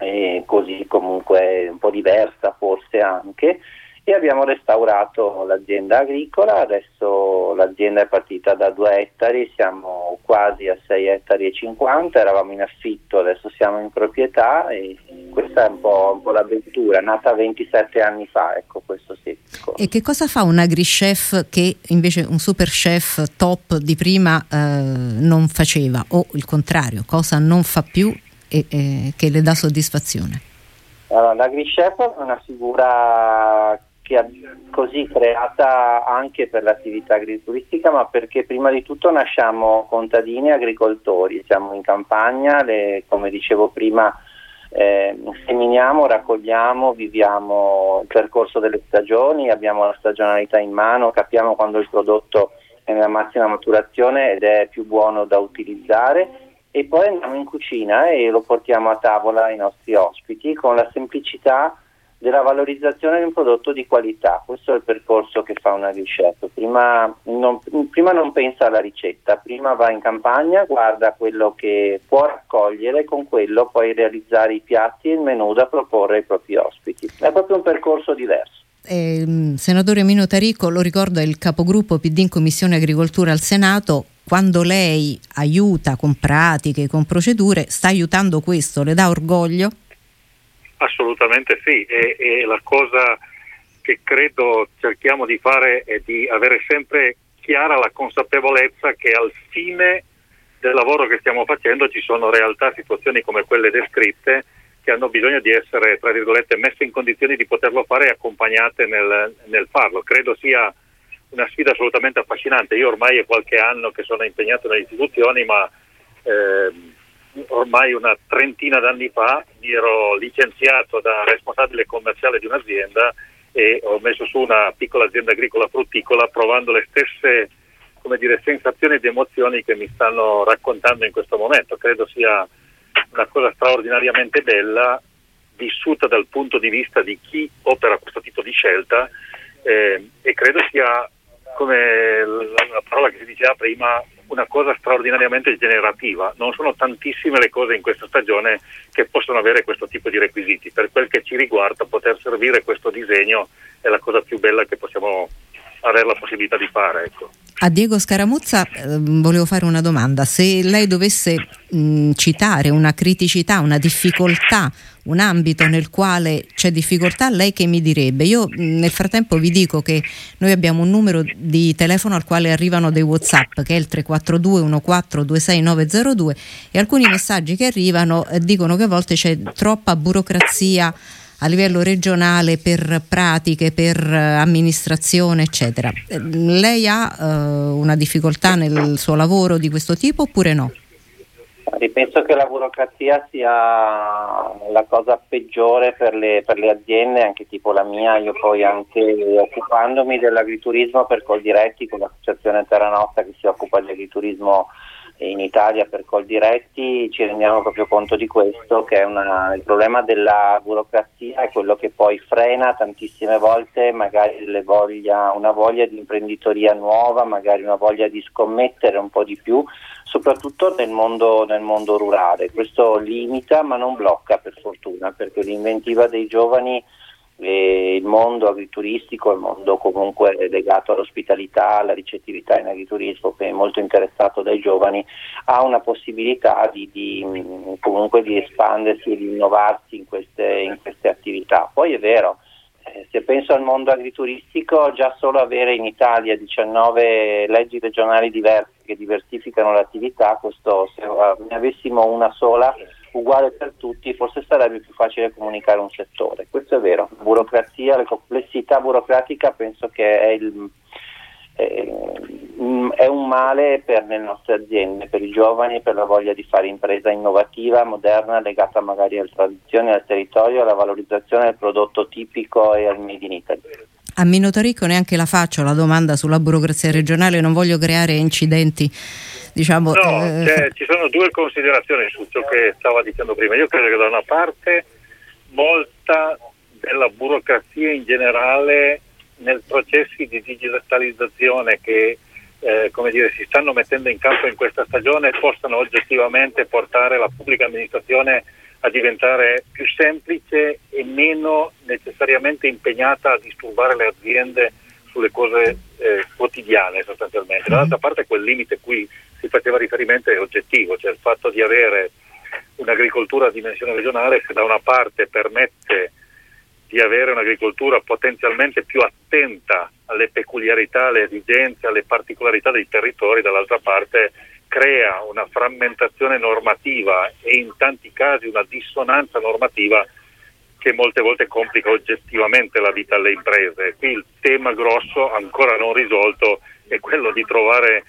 eh, così comunque un po' diversa forse anche e abbiamo restaurato l'azienda agricola, adesso l'azienda è partita da 2 ettari, siamo quasi a 6 ettari e 50, eravamo in affitto, adesso siamo in proprietà e questa è un po', un po l'avventura, nata 27 anni fa, ecco questo sì. E che cosa fa un agri-chef che invece un super chef top di prima eh, non faceva o il contrario, cosa non fa più e, e che le dà soddisfazione? Allora, l'agri-chef è una figura che è così creata anche per l'attività agrituristica, ma perché prima di tutto nasciamo contadini e agricoltori, siamo in campagna, le, come dicevo prima eh, seminiamo, raccogliamo, viviamo il percorso delle stagioni, abbiamo la stagionalità in mano, capiamo quando il prodotto è nella massima maturazione ed è più buono da utilizzare e poi andiamo in cucina e lo portiamo a tavola ai nostri ospiti con la semplicità della valorizzazione di un prodotto di qualità. Questo è il percorso che fa una ricetta. Prima non, prima non pensa alla ricetta, prima va in campagna, guarda quello che può raccogliere, con quello poi realizzare i piatti e il menù da proporre ai propri ospiti. È proprio un percorso diverso. Eh, senatore Mino Tarico, lo ricordo, è il capogruppo PD in Commissione Agricoltura al Senato. Quando lei aiuta con pratiche, con procedure, sta aiutando questo? Le dà orgoglio? Assolutamente sì, e, e, la cosa che credo cerchiamo di fare è di avere sempre chiara la consapevolezza che al fine del lavoro che stiamo facendo ci sono realtà, situazioni come quelle descritte che hanno bisogno di essere, tra virgolette, messe in condizioni di poterlo fare e accompagnate nel, nel farlo. Credo sia una sfida assolutamente affascinante. Io ormai è qualche anno che sono impegnato nelle istituzioni, ma eh, ormai una trentina d'anni fa mi ero licenziato da responsabile commerciale di un'azienda e ho messo su una piccola azienda agricola frutticola provando le stesse dire, sensazioni ed emozioni che mi stanno raccontando in questo momento. Credo sia una cosa straordinariamente bella vissuta dal punto di vista di chi opera questo tipo di scelta eh, e credo sia come la, la parola che si diceva prima una cosa straordinariamente generativa. Non sono tantissime le cose in questa stagione che possono avere questo tipo di requisiti. Per quel che ci riguarda, poter servire questo disegno è la cosa più bella che possiamo avere la possibilità di fare. Ecco. A Diego Scaramuzza eh, volevo fare una domanda. Se lei dovesse mh, citare una criticità, una difficoltà, un ambito nel quale c'è difficoltà, lei che mi direbbe? Io mh, nel frattempo vi dico che noi abbiamo un numero di telefono al quale arrivano dei WhatsApp che è il 342 1426902 e alcuni messaggi che arrivano eh, dicono che a volte c'è troppa burocrazia a livello regionale per pratiche, per eh, amministrazione, eccetera. Lei ha eh, una difficoltà nel suo lavoro di questo tipo oppure no? Penso che la burocrazia sia la cosa peggiore per le, per le, aziende, anche tipo la mia. Io poi anche occupandomi dell'agriturismo per Coldiretti con l'associazione Terra Nostra che si occupa di agriturismo in Italia per Coldiretti ci rendiamo proprio conto di questo, che una, il problema della burocrazia è quello che poi frena tantissime volte magari voglia, una voglia di imprenditoria nuova, magari una voglia di scommettere un po' di più, soprattutto nel mondo, nel mondo rurale. Questo limita ma non blocca per fortuna, perché l'inventiva dei giovani e il mondo agrituristico, il mondo comunque legato all'ospitalità, alla ricettività in agriturismo, che è molto interessato dai giovani, ha una possibilità di, di comunque di espandersi e di innovarsi in queste, in queste attività. Poi è vero, eh, se penso al mondo agrituristico, già solo avere in Italia 19 leggi regionali diverse che diversificano l'attività, questo, se ne avessimo una sola uguale per tutti, forse sarebbe più facile comunicare un settore. Questo è vero, la burocrazia, la complessità burocratica penso che è, il, è un male per le nostre aziende, per i giovani, per la voglia di fare impresa innovativa, moderna, legata magari alle tradizioni, al territorio, alla valorizzazione del prodotto tipico e al Made in Italy. A Minotorico neanche la faccio la domanda sulla burocrazia regionale, non voglio creare incidenti diciamo, no, eh... cioè, ci sono due considerazioni su ciò che stava dicendo prima. Io credo che da una parte molta della burocrazia in generale nei processi di digitalizzazione che eh, come dire, si stanno mettendo in campo in questa stagione possano oggettivamente portare la pubblica amministrazione a diventare più semplice e meno necessariamente impegnata a disturbare le aziende sulle cose eh, quotidiane sostanzialmente. Dall'altra mhm. parte quel limite qui si faceva riferimento è oggettivo, cioè il fatto di avere un'agricoltura a dimensione regionale che da una parte permette di avere un'agricoltura potenzialmente più attenta alle peculiarità, alle esigenze, alle particolarità dei territori, dall'altra parte crea una frammentazione normativa e in tanti casi una dissonanza normativa che molte volte complica oggettivamente la vita alle imprese. Qui il tema grosso ancora non risolto è quello di trovare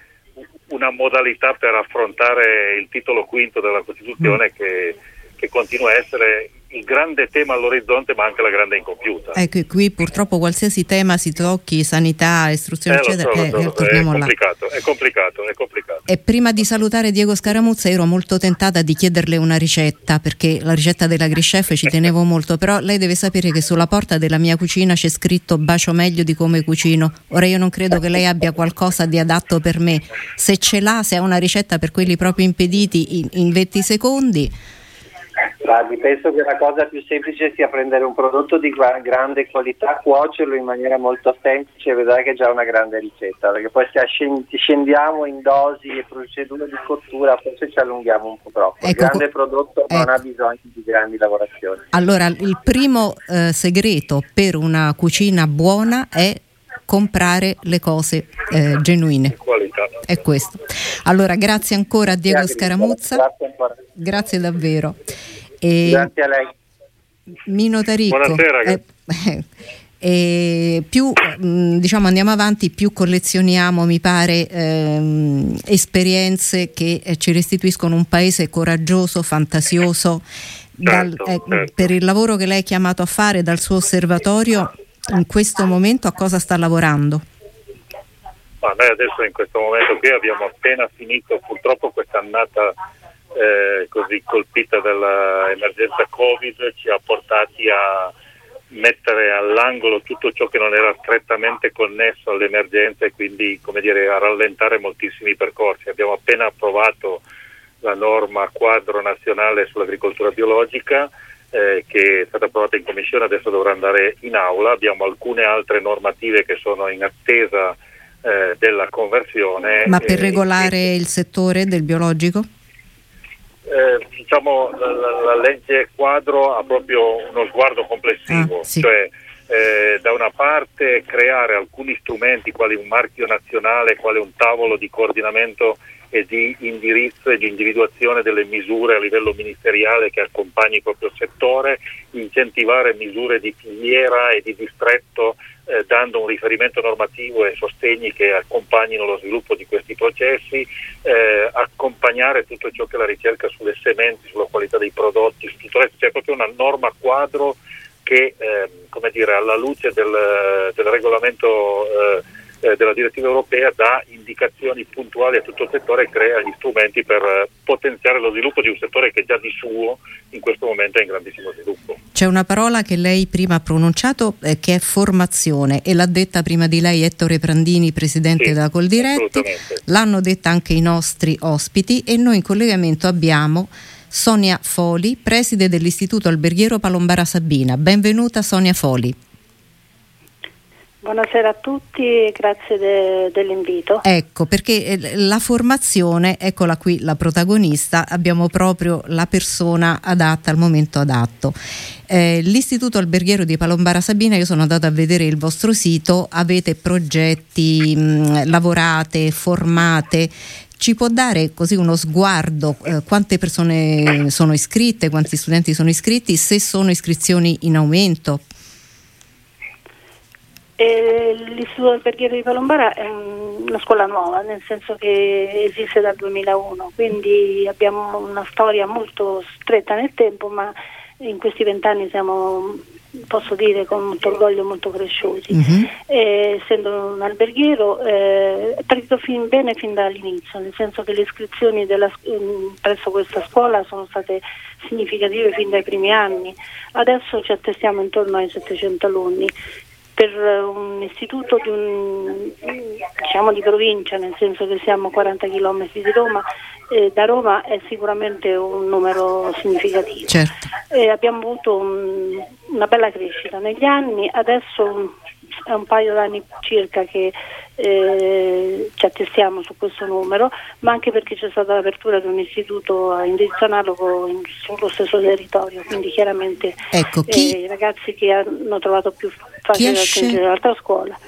una modalità per affrontare il titolo quinto della Costituzione mm. che, che continua a essere il grande tema all'orizzonte ma anche la grande incompiuta. Ecco, qui purtroppo qualsiasi tema si tocchi, sanità, istruzione, eh, eccetera, so, eh, so, torniamo è complicato, là. È complicato, è complicato. E prima di salutare Diego Scaramuzza ero molto tentata di chiederle una ricetta, perché la ricetta della Grischef ci tenevo molto, però lei deve sapere che sulla porta della mia cucina c'è scritto bacio meglio di come cucino. Ora io non credo che lei abbia qualcosa di adatto per me. Se ce l'ha, se ha una ricetta per quelli proprio impediti in, in 20 secondi Guardi, penso che la cosa più semplice sia prendere un prodotto di grande qualità, cuocerlo in maniera molto semplice e vedrai che è già una grande ricetta, perché poi se scendiamo in dosi e procedure di cottura forse ci allunghiamo un po' troppo. Ecco, il grande prodotto ecco. non ha bisogno di grandi lavorazioni. Allora, il primo eh, segreto per una cucina buona è comprare le cose eh, genuine. È questo. Allora, grazie ancora a Diego Scaramuzza. Grazie davvero. E grazie a lei. Mino Taricco. Buonasera. Eh, e più mm, diciamo andiamo avanti più collezioniamo mi pare ehm, esperienze che eh, ci restituiscono un paese coraggioso fantasioso dal, certo, eh, certo. per il lavoro che lei è chiamato a fare dal suo osservatorio in questo momento a cosa sta lavorando? Ma noi adesso in questo momento qui abbiamo appena finito purtroppo questa annata eh, così colpita dall'emergenza Covid ci ha portati a mettere all'angolo tutto ciò che non era strettamente connesso all'emergenza e quindi come dire, a rallentare moltissimi percorsi. Abbiamo appena approvato la norma quadro nazionale sull'agricoltura biologica eh, che è stata approvata in commissione, adesso dovrà andare in aula. Abbiamo alcune altre normative che sono in attesa eh, della conversione. Ma per regolare e, il settore del biologico? Eh, diciamo la, la, legge quadro ha proprio uno sguardo complessivo, ah, sì. cioè eh, da una parte creare alcuni strumenti quali un marchio nazionale, quale un tavolo di coordinamento e di indirizzo e di individuazione delle misure a livello ministeriale che accompagni il proprio settore, incentivare misure di filiera e di distretto dando un riferimento normativo e sostegni che accompagnino lo sviluppo di questi processi, eh, accompagnare tutto ciò che è la ricerca sulle sementi, sulla qualità dei prodotti, su tutto resto, c'è proprio una norma quadro che eh, come dire, alla luce del, del regolamento eh, della direttiva europea dà indicazioni puntuali a tutto il settore e crea gli strumenti per eh, potenziare lo sviluppo di un settore che già di suo in questo momento è in grandissimo sviluppo. C'è una parola che lei prima ha pronunciato eh, che è formazione e l'ha detta prima di lei Ettore Prandini, presidente sì, della Coldiretti, l'hanno detta anche i nostri ospiti e noi in collegamento abbiamo Sonia Foli, preside dell'Istituto Alberghiero Palombara Sabina. Benvenuta Sonia Foli. Buonasera a tutti grazie de, dell'invito. Ecco, perché eh, la formazione, eccola qui la protagonista, abbiamo proprio la persona adatta al momento adatto. Eh, L'Istituto Alberghiero di Palombara Sabina, io sono andata a vedere il vostro sito, avete progetti, mh, lavorate, formate ci può dare così uno sguardo eh, quante persone sono iscritte, quanti studenti sono iscritti, se sono iscrizioni in aumento? Eh, L'Istituto Alberghiero di Palombara è una scuola nuova, nel senso che esiste dal 2001, quindi abbiamo una storia molto stretta nel tempo, ma in questi vent'anni siamo, posso dire con molto orgoglio, molto cresciuti. Uh-huh. Eh, essendo un alberghiero eh, è partito fin bene fin dall'inizio, nel senso che le iscrizioni della, mm, presso questa scuola sono state significative fin dai primi anni. Adesso ci attestiamo intorno ai 700 alunni per un istituto di, un, diciamo di provincia, nel senso che siamo a 40 km di Roma, eh, da Roma è sicuramente un numero significativo. Certo. Eh, abbiamo avuto un, una bella crescita negli anni, adesso è un paio d'anni circa che eh, ci attestiamo su questo numero, ma anche perché c'è stata l'apertura di un istituto a indirizzo analogo in, sullo stesso territorio, quindi chiaramente ecco, chi, eh, i ragazzi che hanno trovato più facile raggiungere l'altra scuola.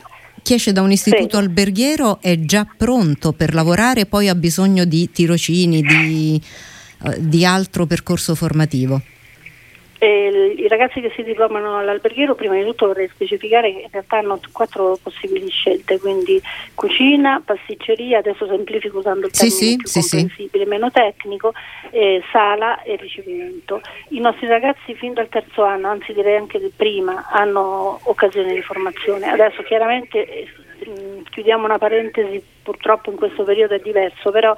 Chi esce da un istituto Prego. alberghiero è già pronto per lavorare, poi ha bisogno di tirocini, di, uh, di altro percorso formativo. Eh, I ragazzi che si diplomano all'alberghiero, prima di tutto vorrei specificare che in realtà hanno quattro possibili scelte, quindi cucina, pasticceria, adesso semplifico usando il termine sì, più sì, comprensibile, sì. meno tecnico, eh, sala e ricevimento. I nostri ragazzi fin dal terzo anno, anzi direi anche prima, hanno occasione di formazione. Adesso chiaramente eh, chiudiamo una parentesi, purtroppo in questo periodo è diverso, però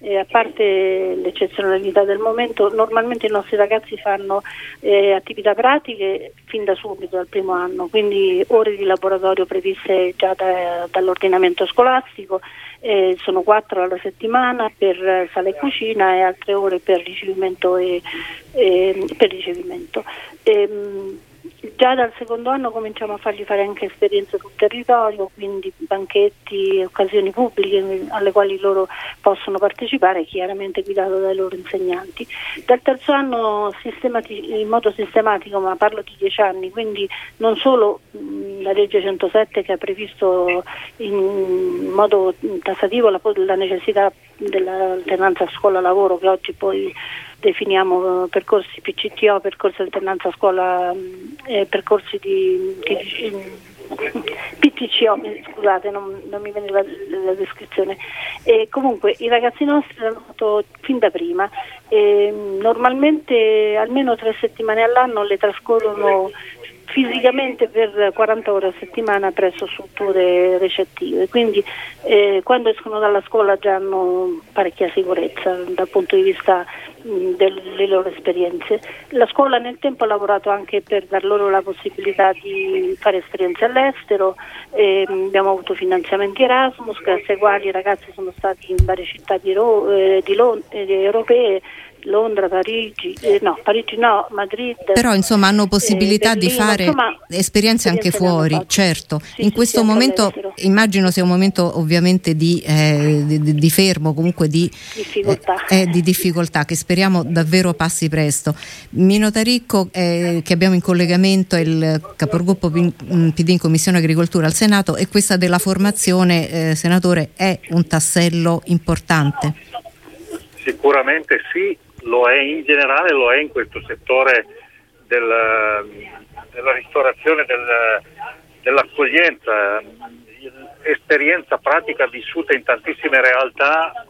eh, a parte l'eccezionalità del momento, normalmente i nostri ragazzi fanno eh, attività pratiche fin da subito, dal primo anno, quindi ore di laboratorio previste già da, dall'ordinamento scolastico, eh, sono quattro alla settimana per sala e cucina e altre ore per ricevimento. E, per ricevimento. Ehm, Già dal secondo anno cominciamo a fargli fare anche esperienze sul territorio, quindi banchetti, occasioni pubbliche alle quali loro possono partecipare, chiaramente guidato dai loro insegnanti. Dal terzo anno in modo sistematico, ma parlo di dieci anni, quindi non solo la legge 107 che ha previsto in modo tassativo la, la necessità dell'alternanza scuola-lavoro che oggi poi definiamo eh, percorsi PCTO, percorsi alternanza scuola, mm, eh, percorsi di, di PTCO, scusate, non, non mi viene la, la descrizione. E comunque i ragazzi nostri l'hanno fatto fin da prima. E, normalmente almeno tre settimane all'anno le trascorrono fisicamente per 40 ore a settimana presso strutture recettive, quindi eh, quando escono dalla scuola già hanno parecchia sicurezza dal punto di vista mh, delle loro esperienze. La scuola nel tempo ha lavorato anche per dar loro la possibilità di fare esperienze all'estero, eh, abbiamo avuto finanziamenti Erasmus, grazie ai quali i ragazzi sono stati in varie città di, Ro- eh, di Lond- eh, europee Londra, Parigi, eh, no, Parigi no, Madrid. Però insomma hanno possibilità eh, Berlino, di fare insomma, esperienze anche fuori, certo. Sì, In sì, questo sì, momento immagino sia un momento ovviamente di, eh, di, di fermo, comunque di difficoltà. Eh, di difficoltà, che speriamo davvero passi presto. Mino Taricco eh, che abbiamo in collegamento è il capogruppo PD mm, in Commissione Agricoltura al Senato e questa della formazione, eh, senatore, è un tassello importante. Sicuramente sì, lo è in generale, lo è in questo settore del, della ristorazione, del, dell'accoglienza, esperienza pratica vissuta in tantissime realtà,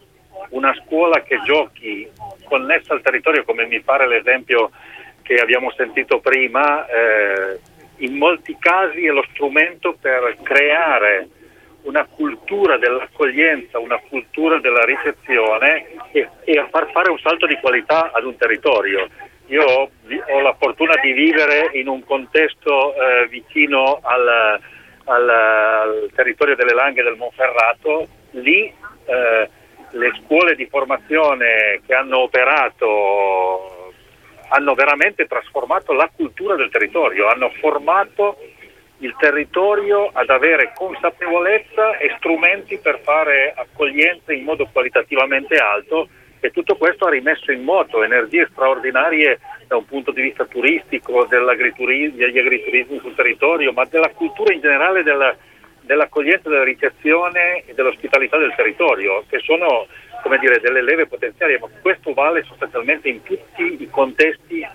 una scuola che giochi connessa al territorio, come mi pare l'esempio che abbiamo sentito prima, eh, in molti casi è lo strumento per creare una cultura dell'accoglienza, una cultura della ricezione e, e, a far fare un salto di qualità ad un territorio. Io ho, la fortuna di vivere in un contesto eh, vicino al, al, al, territorio delle Langhe del Monferrato, lì eh, le scuole di formazione che hanno operato hanno veramente trasformato la cultura del territorio, hanno formato il territorio ad avere consapevolezza e strumenti per fare accoglienza in modo qualitativamente alto e tutto questo ha rimesso in moto energie straordinarie da un punto di vista turistico, degli agriturismi sul territorio, ma della cultura in generale del, dell'accoglienza, della ricezione e dell'ospitalità del territorio, che sono dire, delle leve potenziali, ma questo vale sostanzialmente in tutti i contesti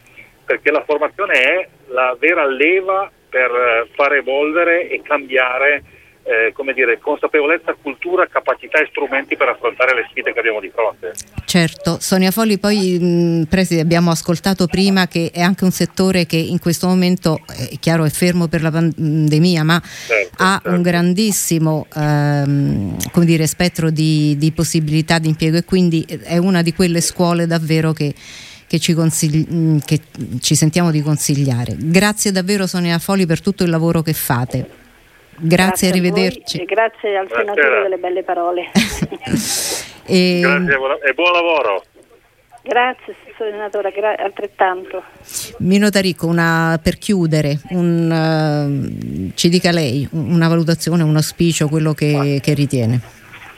perché la formazione è la vera leva per eh, far evolvere e cambiare eh, come dire, consapevolezza, cultura, capacità e strumenti per affrontare le sfide che abbiamo di fronte. Certo, Sonia Folli, poi mh, Preside, abbiamo ascoltato prima che è anche un settore che in questo momento, è chiaro, è fermo per la pandemia, ma certo, ha certo. un grandissimo ehm, come dire, spettro di, di possibilità di impiego e quindi è una di quelle scuole davvero che che ci, consigli- che ci, sentiamo di consigliare. Grazie davvero Sonia Foli per tutto il lavoro che fate. Grazie, grazie arrivederci. E grazie al grazie. senatore delle belle parole. e... Grazie e buon lavoro. Grazie senatore, gra- altrettanto. Mino Tarico, una, per chiudere, un, uh, ci dica lei una valutazione, un auspicio, quello che, che ritiene.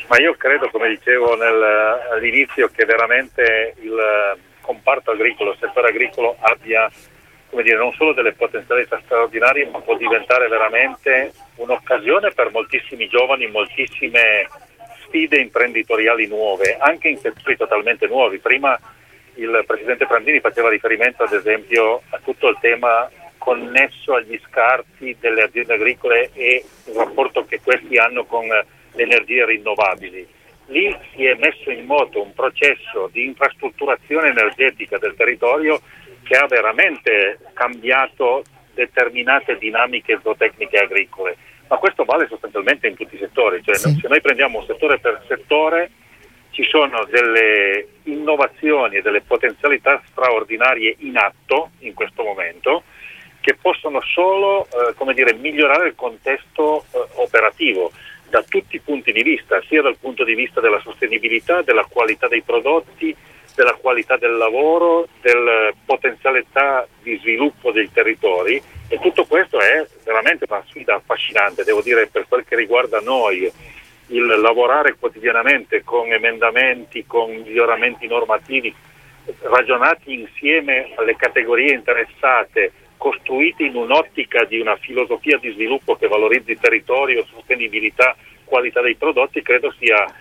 Ma io credo, come dicevo nel, all'inizio, che veramente il comparto agricolo, il settore agricolo abbia dire, non solo delle potenzialità straordinarie, ma può diventare veramente un'occasione per moltissimi giovani, moltissime sfide imprenditoriali nuove, anche in settori totalmente nuovi. Prima il Presidente Prandini faceva riferimento ad esempio a tutto il tema connesso agli scarti delle aziende agricole e il rapporto che questi hanno con le energie rinnovabili. Lì si è messo in moto un processo di infrastrutturazione energetica del territorio che ha veramente cambiato determinate dinamiche zootecniche agricole, ma questo vale sostanzialmente in tutti i settori, cioè sì. se noi prendiamo un settore per settore ci sono delle innovazioni e delle potenzialità straordinarie in atto in questo momento che possono solo eh, dire, migliorare il contesto eh, operativo da tutti i punti di vista, sia dal punto di vista della sostenibilità, della qualità dei prodotti, della qualità del lavoro, della potenzialità di sviluppo dei territori. E tutto questo è veramente una sfida affascinante, devo dire per quel che riguarda noi, il lavorare quotidianamente con emendamenti, con miglioramenti normativi ragionati insieme alle categorie interessate, costruiti in un'ottica di una filosofia di sviluppo che valorizzi territorio, sostenibilità, qualità dei prodotti, credo sia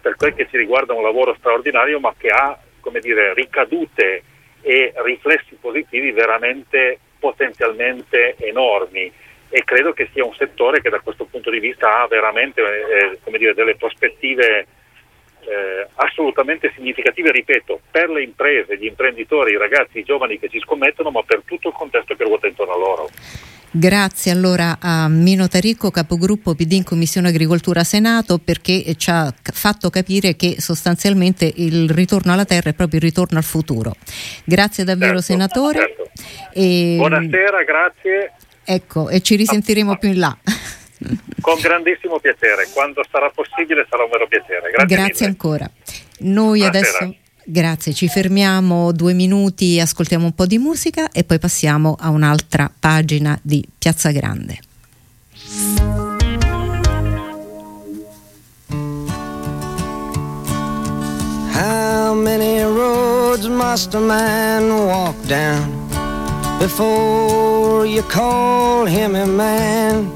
per quel che ci riguarda un lavoro straordinario ma che ha dire, ricadute e riflessi positivi veramente potenzialmente enormi. E credo che sia un settore che da questo punto di vista ha veramente eh, dire, delle prospettive eh, assolutamente significative, ripeto, per le imprese, gli imprenditori, i ragazzi, i giovani che ci scommettono, ma per tutto il contesto che ruota intorno a loro. Grazie allora a Mino Taricco, capogruppo PD in Commissione Agricoltura Senato, perché ci ha fatto capire che sostanzialmente il ritorno alla terra è proprio il ritorno al futuro. Grazie davvero certo, senatore. Certo. E, Buonasera, grazie. Ecco, e ci risentiremo ah, più in là. Con grandissimo piacere, quando sarà possibile sarà un vero piacere. Grazie, grazie ancora. Noi Buonasera. adesso Grazie, ci fermiamo due minuti, ascoltiamo un po' di musica e poi passiamo a un'altra pagina di Piazza Grande. How many roads must a man walk down before you call him a man?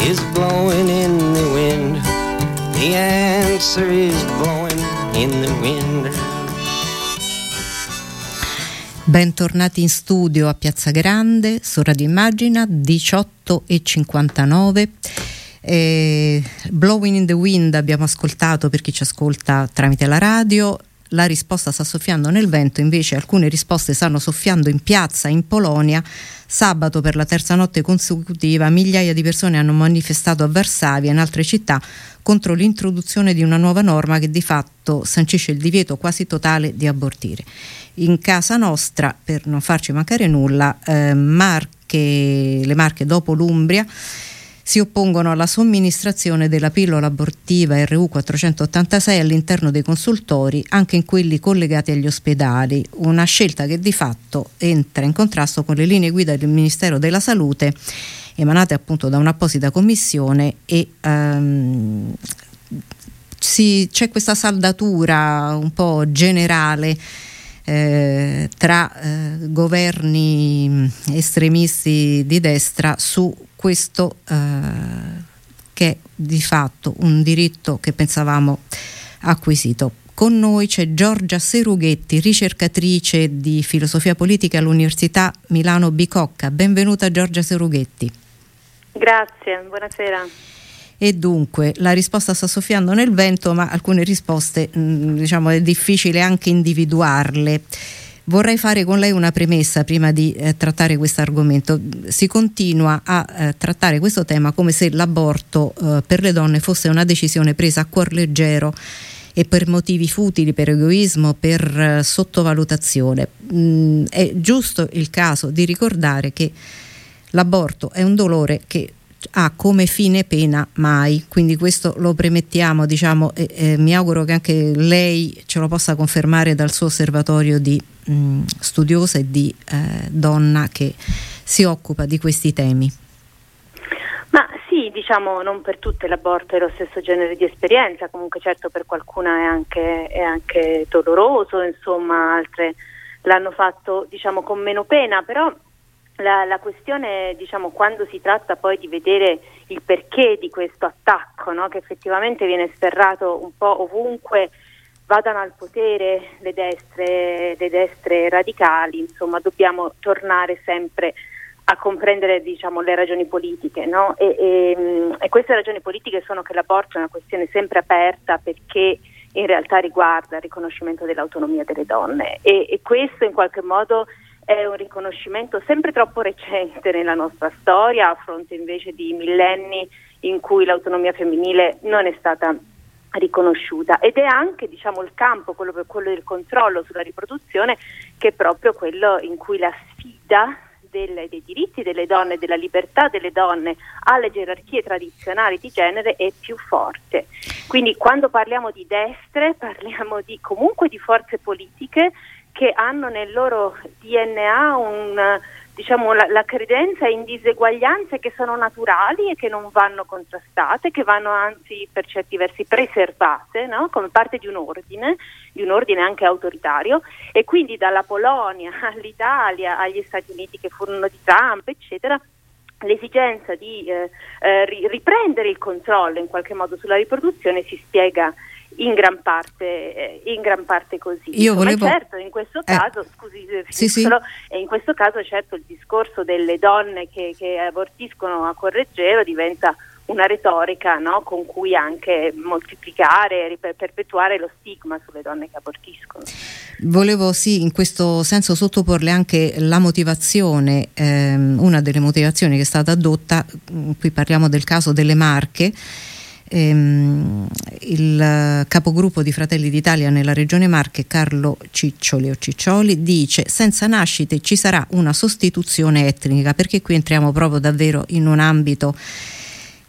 is blowing in the wind. The answer is blowing in the wind. Bentornati in studio a Piazza Grande su Radio Immagina 18 e 59. Eh, Blowing in the Wind abbiamo ascoltato per chi ci ascolta tramite la radio. La risposta sta soffiando nel vento, invece alcune risposte stanno soffiando in piazza in Polonia. Sabato per la terza notte consecutiva migliaia di persone hanno manifestato a Varsavia e in altre città contro l'introduzione di una nuova norma che di fatto sancisce il divieto quasi totale di abortire. In casa nostra, per non farci mancare nulla, eh, Marche, le Marche dopo l'Umbria si oppongono alla somministrazione della pillola abortiva RU 486 all'interno dei consultori, anche in quelli collegati agli ospedali, una scelta che di fatto entra in contrasto con le linee guida del Ministero della Salute emanate appunto da un'apposita commissione e um, si, c'è questa saldatura un po' generale eh, tra eh, governi estremisti di destra su questo eh, che è di fatto un diritto che pensavamo acquisito. Con noi c'è Giorgia Serughetti, ricercatrice di filosofia politica all'Università Milano Bicocca. Benvenuta Giorgia Serughetti. Grazie, buonasera. E dunque la risposta sta soffiando nel vento, ma alcune risposte mh, diciamo è difficile anche individuarle. Vorrei fare con lei una premessa prima di eh, trattare questo argomento. Si continua a eh, trattare questo tema come se l'aborto eh, per le donne fosse una decisione presa a cuor leggero e per motivi futili, per egoismo, per eh, sottovalutazione. Mm, è giusto il caso di ricordare che l'aborto è un dolore che ha come fine pena mai, quindi questo lo premettiamo, diciamo, e, e mi auguro che anche lei ce lo possa confermare dal suo osservatorio di mh, studiosa e di eh, donna che si occupa di questi temi. Ma sì, diciamo non per tutte l'aborto è lo stesso genere di esperienza, comunque certo per qualcuna è anche, è anche doloroso, insomma altre l'hanno fatto diciamo con meno pena, però la, la, questione, diciamo, quando si tratta poi di vedere il perché di questo attacco, no? che effettivamente viene sferrato un po' ovunque vadano al potere le destre, le destre radicali, insomma, dobbiamo tornare sempre a comprendere diciamo, le ragioni politiche. No? E, e, e queste ragioni politiche sono che l'aborto è una questione sempre aperta perché in realtà riguarda il riconoscimento dell'autonomia delle donne e, e questo in qualche modo è un riconoscimento sempre troppo recente nella nostra storia, a fronte invece di millenni in cui l'autonomia femminile non è stata riconosciuta ed è anche diciamo, il campo, quello, quello del controllo sulla riproduzione, che è proprio quello in cui la sfida delle, dei diritti delle donne, della libertà delle donne alle gerarchie tradizionali di genere è più forte. Quindi quando parliamo di destre parliamo di, comunque di forze politiche che hanno nel loro DNA un, diciamo, la, la, credenza in diseguaglianze che sono naturali e che non vanno contrastate, che vanno anzi per certi versi preservate no? come parte di un ordine, di un ordine anche autoritario e quindi dalla Polonia all'Italia, agli Stati Uniti che furono di Trump, eccetera, l'esigenza di eh, eh, riprendere il controllo in qualche modo sulla riproduzione si spiega in gran parte, eh, in gran parte così. Io volevo... Ma certo, in questo eh, caso, eh. scusi, sì, sì. in questo caso certo il discorso delle donne che, che abortiscono a correggero diventa una retorica no? con cui anche moltiplicare e perpetuare lo stigma sulle donne che abortiscono. Volevo sì in questo senso sottoporle anche la motivazione, ehm, una delle motivazioni che è stata adotta, mm, qui parliamo del caso delle Marche, ehm, il capogruppo di Fratelli d'Italia nella regione Marche, Carlo Ciccioli o Ciccioli, dice senza nascite ci sarà una sostituzione etnica, perché qui entriamo proprio davvero in un ambito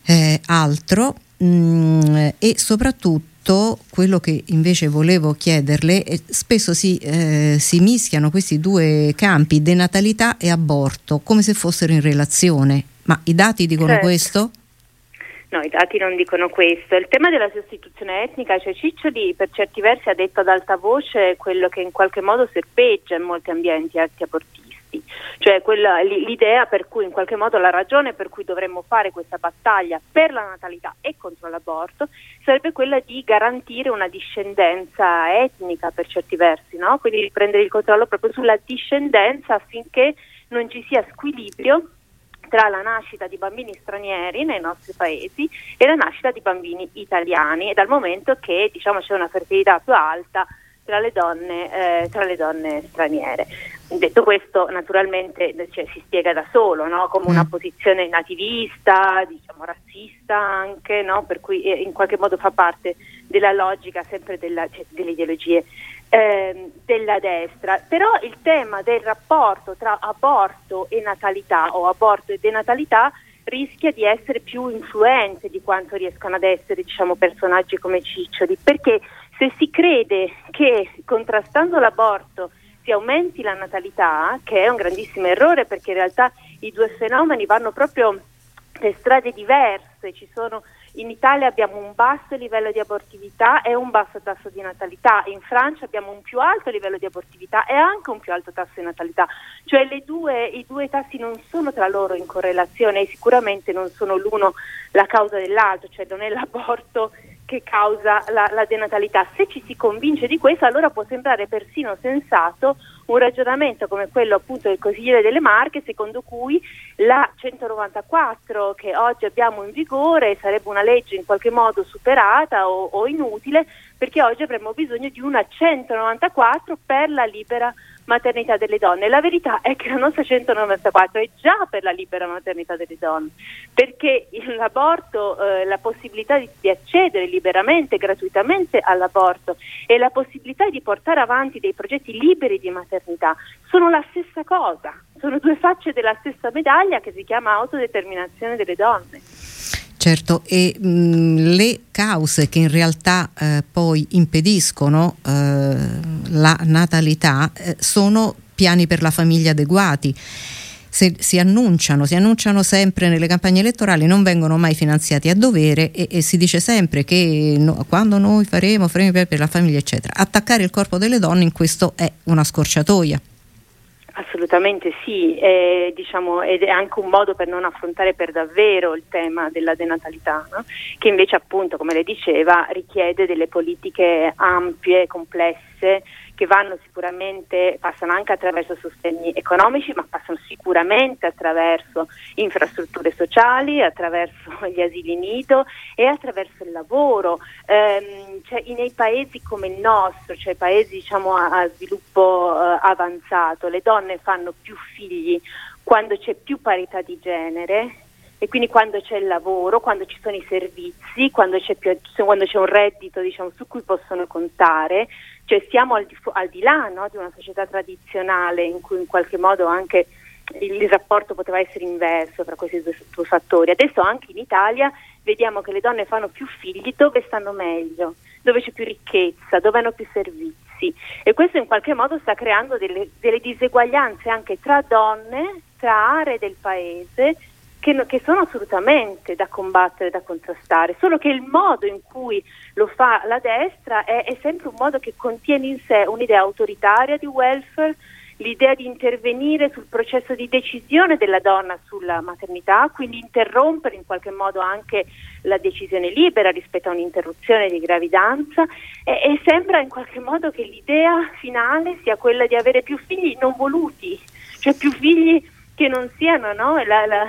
eh, altro mh, mm, e soprattutto quello che invece volevo chiederle, eh, spesso si, eh, si, mischiano questi due campi, denatalità e aborto, come se fossero in relazione. Ma i dati dicono certo. questo? No, i dati non dicono questo. Il tema della sostituzione etnica, cioè Ciccioli per certi versi ha detto ad alta voce quello che in qualche modo serpeggia in molti ambienti abortisti, cioè quella, l'idea per cui in qualche modo la ragione per cui dovremmo fare questa battaglia per la natalità e contro l'aborto sarebbe quella di garantire una discendenza etnica per certi versi, no? quindi riprendere il controllo proprio sulla discendenza affinché non ci sia squilibrio tra la nascita di bambini stranieri nei nostri paesi e la nascita di bambini italiani, dal momento che diciamo, c'è una fertilità più alta tra le donne, eh, tra le donne straniere. Detto questo, naturalmente cioè, si spiega da solo, no? come una mm. posizione nativista, diciamo razzista anche, no? per cui eh, in qualche modo fa parte della logica sempre della, cioè, delle ideologie eh, della destra, però il tema del rapporto tra aborto e natalità o aborto e denatalità rischia di essere più influente di quanto riescano ad essere diciamo, personaggi come Ciccioli, perché se si crede che contrastando l'aborto si aumenti la natalità, che è un grandissimo errore perché in realtà i due fenomeni vanno proprio per strade diverse, ci sono in Italia abbiamo un basso livello di abortività e un basso tasso di natalità, in Francia abbiamo un più alto livello di abortività e anche un più alto tasso di natalità, cioè due, i due tassi non sono tra loro in correlazione e sicuramente non sono l'uno la causa dell'altro, cioè non è l'aborto che causa la, la, denatalità. Se ci si convince di questo, allora può sembrare persino sensato un ragionamento come quello appunto del Consigliere delle Marche, secondo cui la 194 che oggi abbiamo in vigore sarebbe una legge in qualche modo superata o, o inutile, perché oggi avremmo bisogno di una 194 per la libera maternità delle donne. La verità è che la nostra 194 è già per la libera maternità delle donne, perché l'aborto, eh, la possibilità di, di, accedere liberamente, gratuitamente all'aborto e la possibilità di portare avanti dei progetti liberi di maternità sono la stessa cosa, sono due facce della stessa medaglia che si chiama autodeterminazione delle donne. Certo, e mh, le cause che in realtà eh, poi impediscono eh, la natalità eh, sono piani per la famiglia adeguati. Se, si, annunciano, si annunciano sempre nelle campagne elettorali, non vengono mai finanziati a dovere e, e si dice sempre che no, quando noi faremo, faremo per la famiglia, eccetera. Attaccare il corpo delle donne in questo è una scorciatoia. Assolutamente sì, eh, diciamo, ed è anche un modo per non affrontare per davvero il tema della denatalità, no? che invece appunto, come lei diceva, richiede delle politiche ampie, complesse, che vanno sicuramente, passano anche attraverso sostegni economici, ma passano sicuramente attraverso infrastrutture sociali, attraverso gli asili nido e attraverso il lavoro. Ehm, cioè, nei paesi come il nostro, cioè paesi diciamo, a, a sviluppo eh, avanzato, le donne fanno più figli quando c'è più parità di genere e quindi quando c'è il lavoro, quando ci sono i servizi, quando c'è, più, quando c'è un reddito diciamo, su cui possono contare, cioè siamo al di, al di là no, di una società tradizionale in cui in qualche modo anche il, il rapporto poteva essere inverso tra questi due, due fattori. Adesso anche in Italia vediamo che le donne fanno più figli dove stanno meglio, dove c'è più ricchezza, dove hanno più servizi e questo in qualche modo sta creando delle, delle diseguaglianze anche tra donne, tra aree del paese che, che, sono assolutamente da combattere, da contrastare, solo che il modo in cui lo fa la destra è, è sempre un modo che contiene in sé un'idea autoritaria di welfare, l'idea di intervenire sul processo di decisione della donna sulla maternità, quindi interrompere in qualche modo anche la decisione libera rispetto a un'interruzione di gravidanza e, e sembra in qualche modo che l'idea finale sia quella di avere più figli non voluti, cioè più figli che non siano no? la, la,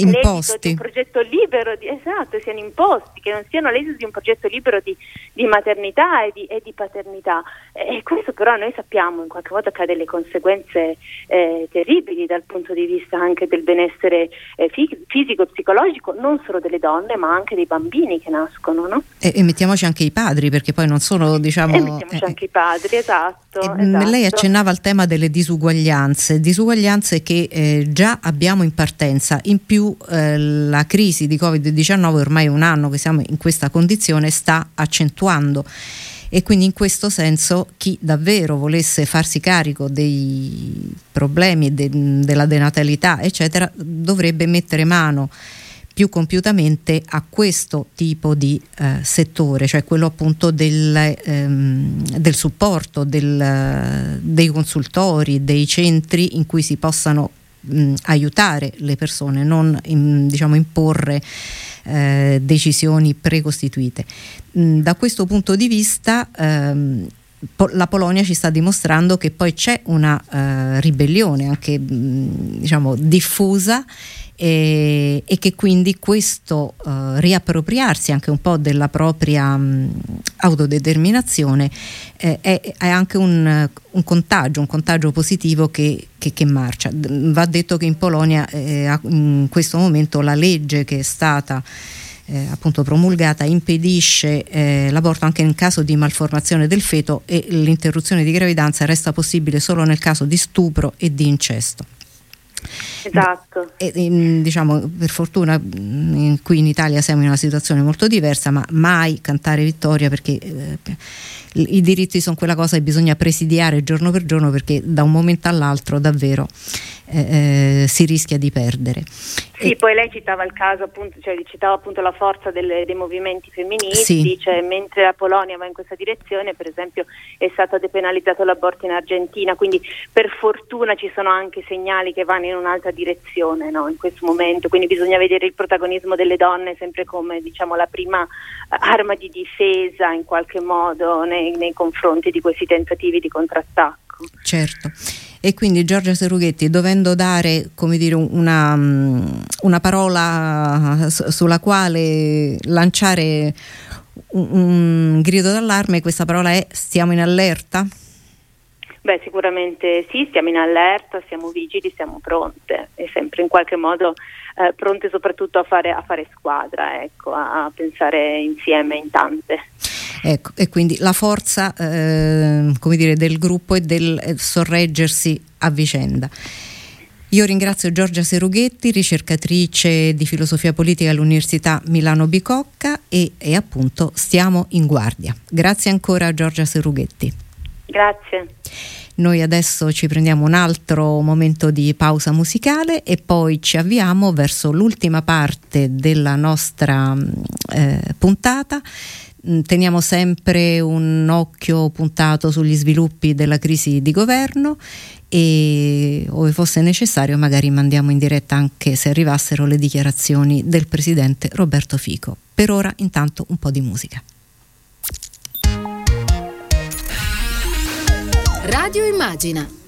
imposti. di un progetto libero, di, esatto, siano imposti, che non siano l'esito di un progetto libero di, di maternità e di, e di paternità. E questo però noi sappiamo in qualche modo che ha delle conseguenze eh, terribili dal punto di vista anche del benessere eh, fisico e psicologico, non solo delle donne ma anche dei bambini che nascono. No? E, e, mettiamoci anche i padri, perché poi non sono diciamo... E mettiamoci eh, anche i padri, esatto, esatto. Lei accennava al tema delle disuguaglianze, disuguaglianze che eh, già abbiamo in partenza, in più eh, la crisi di Covid-19 ormai un anno che siamo in questa condizione sta accentuando e quindi in questo senso chi davvero volesse farsi carico dei problemi de, della denatalità eccetera dovrebbe mettere mano più compiutamente a questo tipo di eh, settore, cioè quello appunto del, ehm, del supporto, del, dei consultori, dei centri in cui si possano mh, aiutare le persone, non in, diciamo, imporre eh, decisioni precostituite. Mh, da questo punto di vista ehm, la Polonia ci sta dimostrando che poi c'è una uh, ribellione anche mh, diciamo diffusa e, e che quindi questo uh, riappropriarsi anche un po' della propria mh, autodeterminazione eh, è, è, anche un, un, contagio, un contagio positivo che, che, che marcia. Va detto che in Polonia eh, in questo momento la legge che è stata eh, appunto promulgata impedisce eh, l'aborto anche in caso di malformazione del feto e l'interruzione di gravidanza resta possibile solo nel caso di stupro e di incesto. Esatto. E, e, diciamo, per fortuna in, qui in Italia siamo in una situazione molto diversa, ma mai cantare vittoria perché eh, i diritti sono quella cosa che bisogna presidiare giorno per giorno perché da un momento all'altro davvero eh, eh, si rischia di perdere. Sì, e, poi lei citava il caso appunto, cioè citava appunto la forza delle, dei movimenti femministi, sì. cioè, mentre la Polonia va in questa direzione, per esempio è stato depenalizzato l'aborto in Argentina, quindi per fortuna ci sono anche segnali che vanno in un'altra direzione no, in questo momento, quindi bisogna vedere il protagonismo delle donne sempre come diciamo, la prima arma di difesa in qualche modo nei, nei confronti di questi tentativi di contrattacco. Certo. E quindi Giorgia Serughetti, dovendo dare dire, una, una parola sulla quale lanciare un, un grido d'allarme, questa parola è stiamo in allerta? Beh, sicuramente sì, stiamo in allerta, siamo vigili, siamo pronte e sempre in qualche modo eh, pronte soprattutto a fare, a fare squadra, ecco, a, a, pensare insieme in tante. Ecco, e quindi la forza eh, dire, del gruppo e del eh, sorreggersi a vicenda. Io ringrazio Giorgia Serughetti, ricercatrice di filosofia politica all'Università Milano Bicocca e, e appunto stiamo in guardia. Grazie ancora a Giorgia Serughetti. Grazie. Noi adesso ci prendiamo un altro momento di pausa musicale e poi ci avviamo verso l'ultima parte della nostra eh, puntata. Mm, teniamo sempre un occhio puntato sugli sviluppi della crisi di governo e ove fosse necessario magari mandiamo in diretta anche se arrivassero le dichiarazioni del presidente Roberto Fico. Per ora intanto un po' di musica. Radio Immagina.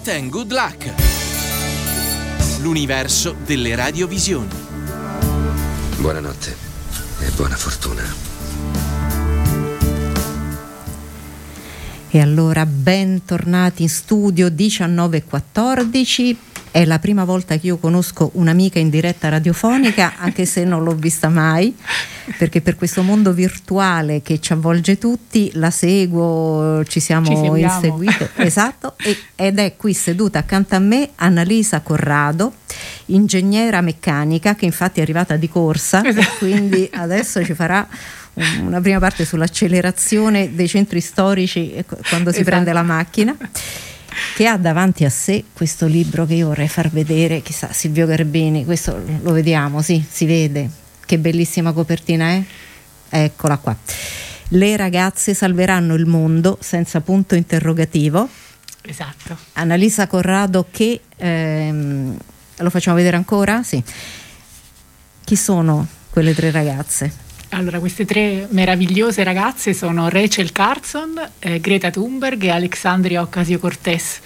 Night and good luck. L'universo delle radiovisioni. Buonanotte e buona fortuna. E allora bentornati in studio 19.14. È la prima volta che io conosco un'amica in diretta radiofonica, anche se non l'ho vista mai, perché per questo mondo virtuale che ci avvolge tutti la seguo, ci siamo Ci inseguite. Esatto, e- ed è qui seduta accanto a me Annalisa Corrado, ingegnera meccanica, che infatti è arrivata di corsa, e quindi adesso ci farà un- una prima parte sull'accelerazione dei centri storici eh, quando si Esatto. prende la macchina che ha davanti a sé questo libro che io vorrei far vedere, chissà Silvio Garbini, questo lo vediamo, sì, si vede, che bellissima copertina è, eccola qua. Le ragazze salveranno il mondo senza punto interrogativo. Esatto. Annalisa Corrado che ehm, lo facciamo vedere ancora? Sì. Chi sono quelle tre ragazze? Allora, queste tre meravigliose ragazze sono Rachel Carson, eh, Greta Thunberg e Alexandria Ocasio-Cortez.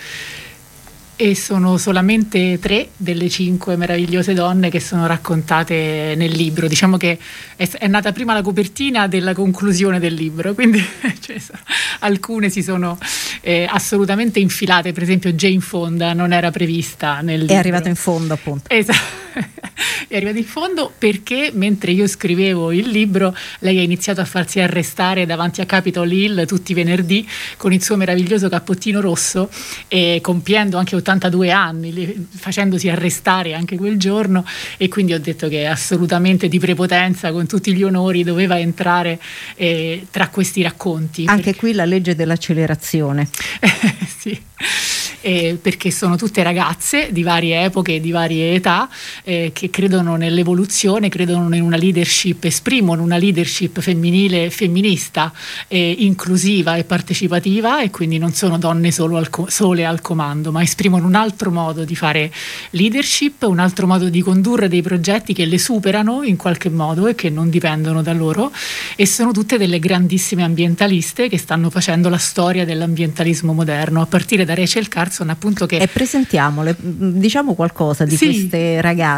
E sono solamente tre delle cinque meravigliose donne che sono raccontate nel libro. Diciamo che è, è nata prima la copertina della conclusione del libro, quindi sono- alcune si sono eh, assolutamente infilate. Per esempio, Jane Fonda non era prevista nel libro. È arrivato in fondo appunto. Esatto. È arrivato in fondo perché mentre io scrivevo il libro lei ha iniziato a farsi arrestare davanti a Capitol Hill tutti i venerdì con il suo meraviglioso cappottino rosso e compiendo anche 82 anni, facendosi arrestare anche quel giorno e quindi ho detto che assolutamente di prepotenza con tutti gli onori doveva entrare eh, tra questi racconti. Anche qui la legge dell'accelerazione. sì. Eh, perché sono tutte ragazze di varie epoche e di varie età eh, che credono nell'evoluzione, credono in una leadership, esprimono una leadership femminile femminista, eh, inclusiva e partecipativa e quindi non sono donne solo al co- sole al comando, ma esprimono un altro modo di fare leadership, un altro modo di condurre dei progetti che le superano in qualche modo e che non dipendono da loro e sono tutte delle grandissime ambientaliste che stanno facendo la storia dell'ambientalismo moderno, a partire da Rachel Carson appunto che... E presentiamole, mm, diciamo qualcosa di Sì. queste ragazze.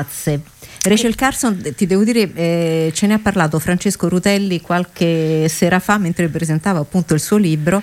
Rachel Carson, ti devo dire, eh, ce ne ha parlato Francesco Rutelli qualche sera fa mentre presentava appunto il suo libro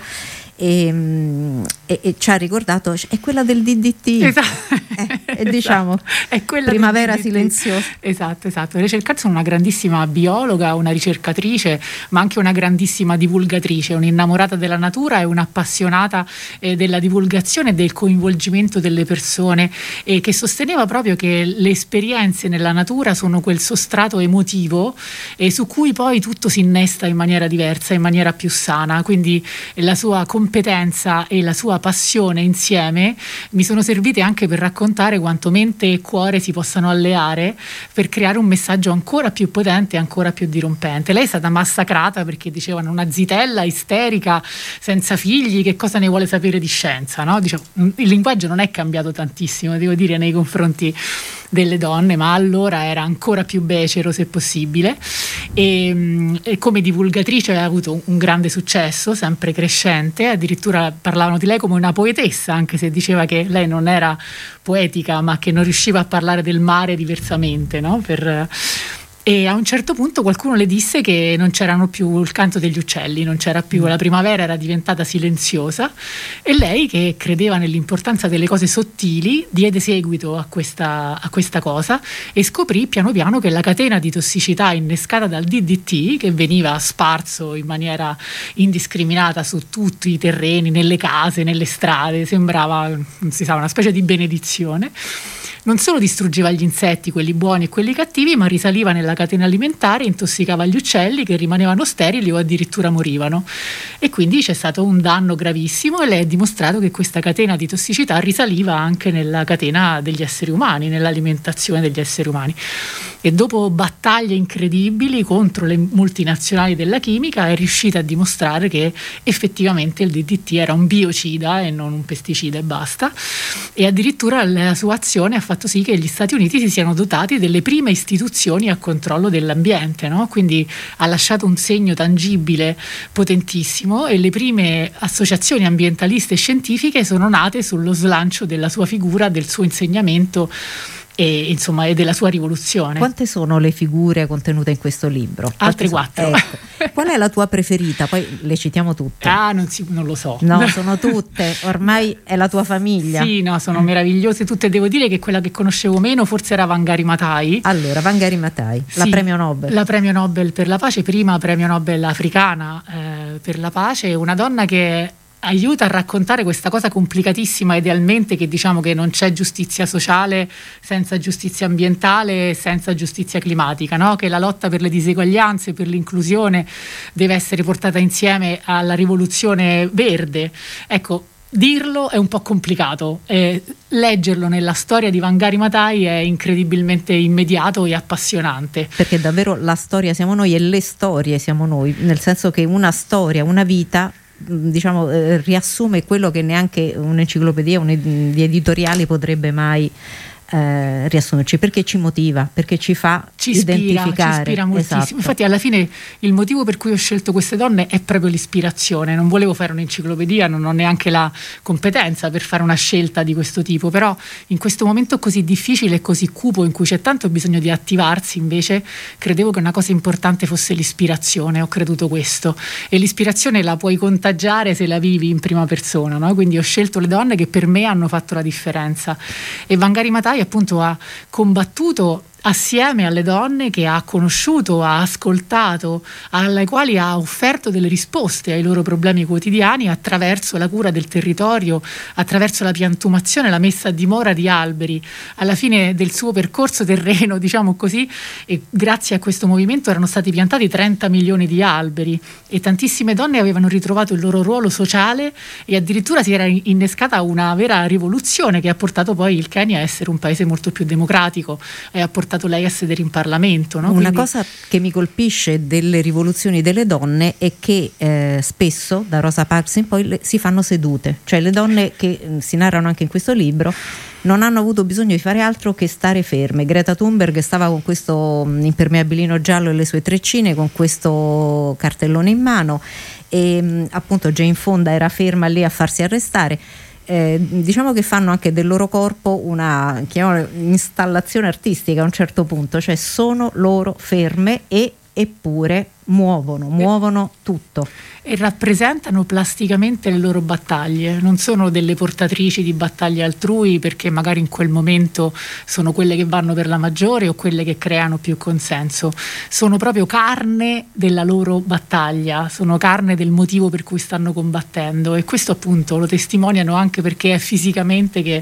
e, mm, e- e ci ha ricordato, è quella del DDT. Esatto. E diciamo, È quella primavera silenziosa. Esatto, esatto. Rachel è una grandissima biologa, una ricercatrice, ma anche una grandissima divulgatrice, un'innamorata della natura e un'appassionata eh, della divulgazione e del coinvolgimento delle persone e che sosteneva proprio che le esperienze nella natura sono quel sostrato emotivo e su cui poi tutto si innesta in maniera diversa, in maniera più sana. Quindi eh, la sua competenza e la sua passione insieme mi sono servite anche per raccontare quanto mente e cuore si possano alleare per creare un messaggio ancora più potente e ancora più dirompente. Lei è stata massacrata perché dicevano una zitella isterica senza figli, che cosa ne vuole sapere di scienza? no? Diciamo, il linguaggio non è cambiato tantissimo, devo dire, nei confronti delle donne, ma allora era ancora più becero se possibile e, mh, e come divulgatrice ha avuto un grande successo, sempre crescente, addirittura parlavano di lei come una poetessa, anche se diceva che lei non era poetica, ma che non riusciva a parlare del mare diversamente, no? Per- e a un certo punto qualcuno le disse che non c'erano più il canto degli uccelli, non c'era più, la primavera era diventata silenziosa e lei che credeva nell'importanza delle cose sottili diede seguito a questa, a questa cosa e scoprì piano piano che la catena di tossicità innescata dal DDT, che veniva sparso in maniera indiscriminata su tutti i terreni, nelle case, nelle strade, sembrava non si sa, una specie di benedizione non solo distruggeva gli insetti, quelli buoni e quelli cattivi, ma risaliva nella catena alimentare, intossicava gli uccelli che rimanevano sterili o addirittura morivano. E quindi c'è stato un danno gravissimo e lei ha dimostrato che questa catena di tossicità risaliva anche nella catena degli esseri umani, nell'alimentazione degli esseri umani. E dopo battaglie incredibili contro le multinazionali della chimica è riuscita a dimostrare che effettivamente il DDT era un biocida e non un pesticida e basta e addirittura la sua azione ha fatto sì che gli Stati Uniti si siano dotati delle prime istituzioni a controllo dell'ambiente, no? quindi ha lasciato un segno tangibile potentissimo e le prime associazioni ambientaliste e scientifiche sono nate sullo slancio della sua figura, del suo insegnamento e, insomma, e della sua rivoluzione. Quante sono le figure contenute in questo libro? Altre quattro. Ecco. Qual è la tua preferita? Poi le citiamo tutte. Ah, non, si, non, lo so. No, sono tutte, ormai è la tua famiglia. Sì, no, sono meravigliose tutte. Devo dire che quella che conoscevo meno forse era Vangari Matai. Allora, Vangari Matai, la premio Nobel. La premio Nobel per la pace, prima premio Nobel africana eh, per la pace, una donna che aiuta a raccontare questa cosa complicatissima idealmente che diciamo che non c'è giustizia sociale senza giustizia ambientale, senza giustizia climatica, no? che la lotta per le diseguaglianze, per l'inclusione deve essere portata insieme alla rivoluzione verde. Ecco, dirlo è un po' complicato, eh, leggerlo nella storia di Vangari Matai è incredibilmente immediato e appassionante. Perché davvero la storia siamo noi e le storie siamo noi, nel senso che una storia, una vita diciamo, eh, riassume quello che neanche un'enciclopedia, un di editoriali potrebbe mai eh, riassumerci perché ci motiva, perché ci fa ci ispira, identificare. Ci ispira moltissimo. Esatto. Infatti, alla fine il motivo per cui ho scelto queste donne è proprio l'ispirazione. Non volevo fare un'enciclopedia, non ho neanche la competenza per fare una scelta di questo tipo. Però, in questo momento così difficile e così cupo, in cui c'è tanto bisogno di attivarsi, invece, credevo che una cosa importante fosse l'ispirazione. Ho creduto questo. E l'ispirazione la puoi contagiare se la vivi in prima persona. No? Quindi ho scelto le donne che per me hanno fatto la differenza. E Vangari Matai appunto ha combattuto assieme alle donne che ha conosciuto, ha ascoltato, alle quali ha offerto delle risposte ai loro problemi quotidiani attraverso la cura del territorio, attraverso la piantumazione, la messa a dimora di alberi. Alla fine del suo percorso terreno, diciamo così, grazie a questo movimento erano stati piantati 30 milioni di alberi e tantissime donne avevano ritrovato il loro ruolo sociale e addirittura si era innescata una vera rivoluzione che ha portato poi il Kenya a essere un paese molto più democratico e ha portato portato lei a sedere in Parlamento. No? Una Quindi... cosa che mi colpisce delle rivoluzioni delle donne è che eh, spesso, da Rosa Parks in poi, le, si fanno sedute, cioè le donne che mm, si narrano anche in questo libro non hanno avuto bisogno di fare altro che stare ferme. Greta Thunberg stava con questo mm, impermeabilino giallo e le sue treccine, con questo cartellone in mano e mm, appunto Jane Fonda era ferma lì a farsi arrestare eh, diciamo che fanno anche del loro corpo una installazione artistica a un certo punto, cioè sono loro ferme e eppure muovono, muovono tutto. e rappresentano plasticamente le loro battaglie, non sono delle portatrici di battaglie altrui perché magari in quel momento sono quelle che vanno per la maggiore o quelle che creano più consenso, sono proprio carne della loro battaglia, sono carne del motivo per cui stanno combattendo. E questo appunto lo testimoniano anche perché è fisicamente che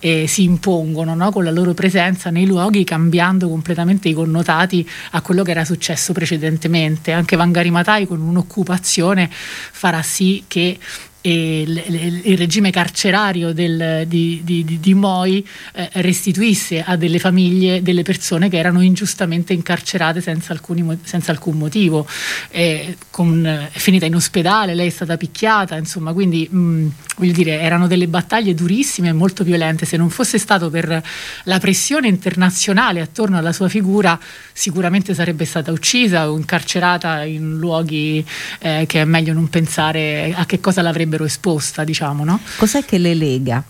eh, si impongono no? con la loro presenza nei luoghi cambiando completamente i connotati a quello che era successo precedentemente, anche Vangari Matai con un'occupazione farà sì che e il regime carcerario del, di, di, di, Moi eh, restituisse a delle famiglie delle persone che erano ingiustamente incarcerate senza, alcuni, senza alcun motivo. Eh, con, è finita in ospedale, lei è stata picchiata, insomma, quindi mh, voglio dire, erano delle battaglie durissime e molto violente. Se non fosse stato per la pressione internazionale attorno alla sua figura, sicuramente sarebbe stata uccisa o incarcerata in luoghi eh, che è meglio non pensare a che cosa l'avrebbe avrebbero esposta, diciamo, no? Cos'è che le lega?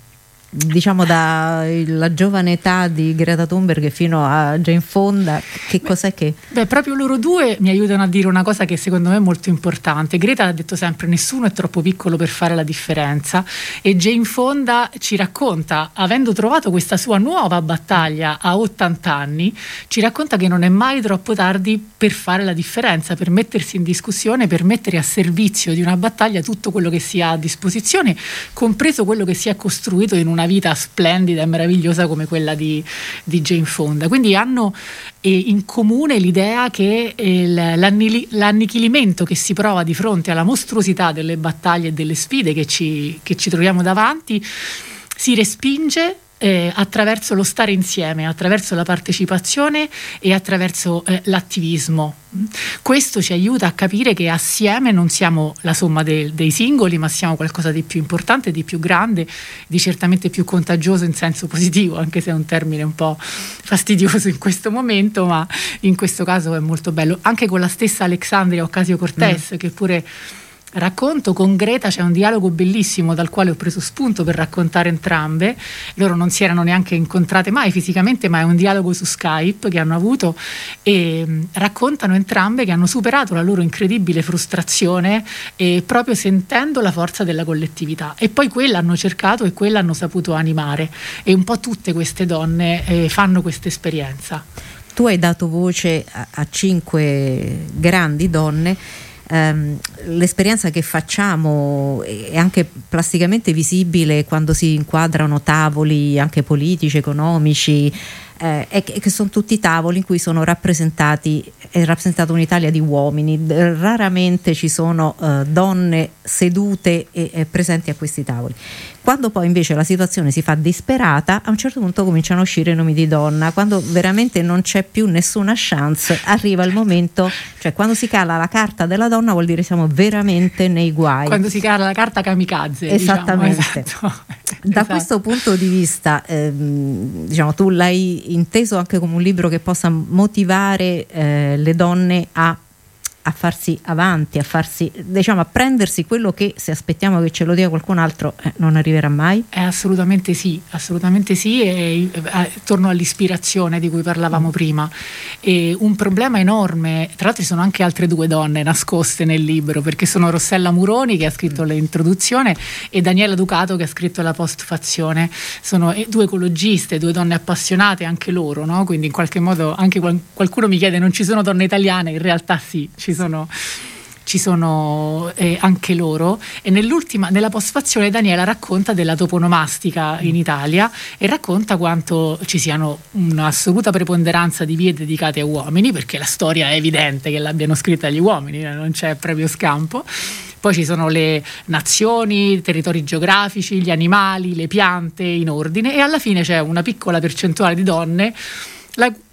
Diciamo dalla giovane età di Greta Thunberg fino a Jane Fonda, che cos'è che... Beh, proprio loro due mi aiutano a dire una cosa che secondo me è molto importante. Greta ha detto sempre nessuno è troppo piccolo per fare la differenza e Jane Fonda ci racconta, avendo trovato questa sua nuova battaglia a 80 anni, ci racconta che non è mai troppo tardi per fare la differenza, per mettersi in discussione, per mettere a servizio di una battaglia tutto quello che si ha a disposizione, compreso quello che si è costruito in una una vita splendida e meravigliosa come quella di, di Jane Fonda. Quindi hanno eh, in comune l'idea che eh, l'annichilimento che si prova di fronte alla mostruosità delle battaglie e delle sfide che ci, che ci troviamo davanti si respinge eh, attraverso lo stare insieme, attraverso la partecipazione e attraverso eh, l'attivismo. Questo ci aiuta a capire che assieme non siamo la somma de- dei singoli, ma siamo qualcosa di più importante, di più grande, di certamente più contagioso in senso positivo, anche se è un termine un po' fastidioso in questo momento, ma in questo caso è molto bello. Anche con la stessa Alexandria Ocasio Cortez, mm. che pure racconto con Greta c'è un dialogo bellissimo dal quale ho preso spunto per raccontare entrambe. Loro non si erano neanche incontrate mai fisicamente ma è un dialogo su Skype che hanno avuto e mm, raccontano entrambe che hanno superato la loro incredibile frustrazione e proprio sentendo la forza della collettività. E poi quella hanno cercato e quella hanno saputo animare. E un po' tutte queste donne eh, fanno questa esperienza. Tu hai dato voce a, a cinque grandi donne ehm, l'esperienza che facciamo è anche plasticamente visibile quando si inquadrano tavoli anche politici, economici, eh, e che sono tutti tavoli in cui sono rappresentati è rappresentata un'Italia di uomini. Raramente ci sono eh, donne sedute e, e presenti a questi tavoli quando poi invece la situazione si fa disperata, a un certo punto cominciano a uscire i nomi di donna. Quando veramente non c'è più nessuna chance, arriva il momento, cioè quando si cala la carta della donna vuol dire siamo veramente nei guai. Quando si cala la carta kamikaze. Diciamo, Esattamente. Diciamo, esatto. Da esatto. questo punto di vista, ehm, diciamo, tu l'hai inteso anche come un libro che possa motivare eh, le donne a a farsi avanti, a farsi, diciamo, a prendersi quello che se aspettiamo che ce lo dia qualcun altro eh, non arriverà mai? Eh, assolutamente sì, assolutamente sì, e eh, torno all'ispirazione di cui parlavamo mm. prima. E un problema enorme, tra l'altro ci sono anche altre due donne nascoste nel libro, perché sono Rossella Muroni che ha scritto mm. l'introduzione e Daniela Ducato che ha scritto la postfazione. Sono eh, due ecologiste, due donne appassionate anche loro, no? quindi in qualche modo anche qualcuno mi chiede non ci sono donne italiane, in realtà sì, ci ci sono ci sono eh, anche loro e nell'ultima, nella postfazione Daniela racconta della toponomastica in Italia e racconta quanto ci siano un'assoluta preponderanza di vie dedicate a uomini perché la storia è evidente che l'abbiano scritta gli uomini, non c'è proprio scampo. Poi ci sono le nazioni, i territori geografici, gli animali, le piante in ordine e alla fine c'è una piccola percentuale di donne la, Mm,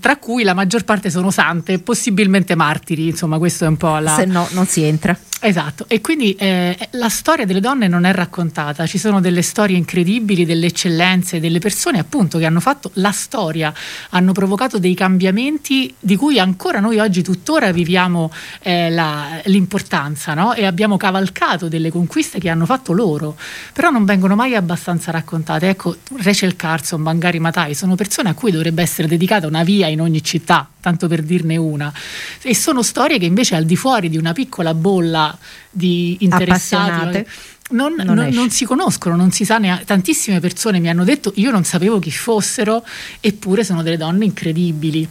tra cui la maggior parte sono sante, possibilmente martiri, insomma questo è un po' la... Se no non si entra. Esatto, e quindi eh, la storia delle donne non è raccontata, ci sono delle storie incredibili, delle eccellenze, delle persone appunto che hanno fatto la storia, hanno provocato dei cambiamenti di cui ancora noi oggi tuttora viviamo eh, la, l'importanza no? e abbiamo cavalcato delle conquiste che hanno fatto loro, però non vengono mai abbastanza raccontate. Ecco, Rachel Carson, Bangari Matai sono persone a cui dovrebbe essere dedicata una via in ogni città, tanto per dirne una, e sono storie che invece al di fuori di una piccola bolla di interessati non, non, non, si conoscono, non si sa neanche. Tantissime persone mi hanno detto: Io non sapevo chi fossero, eppure sono delle donne incredibili.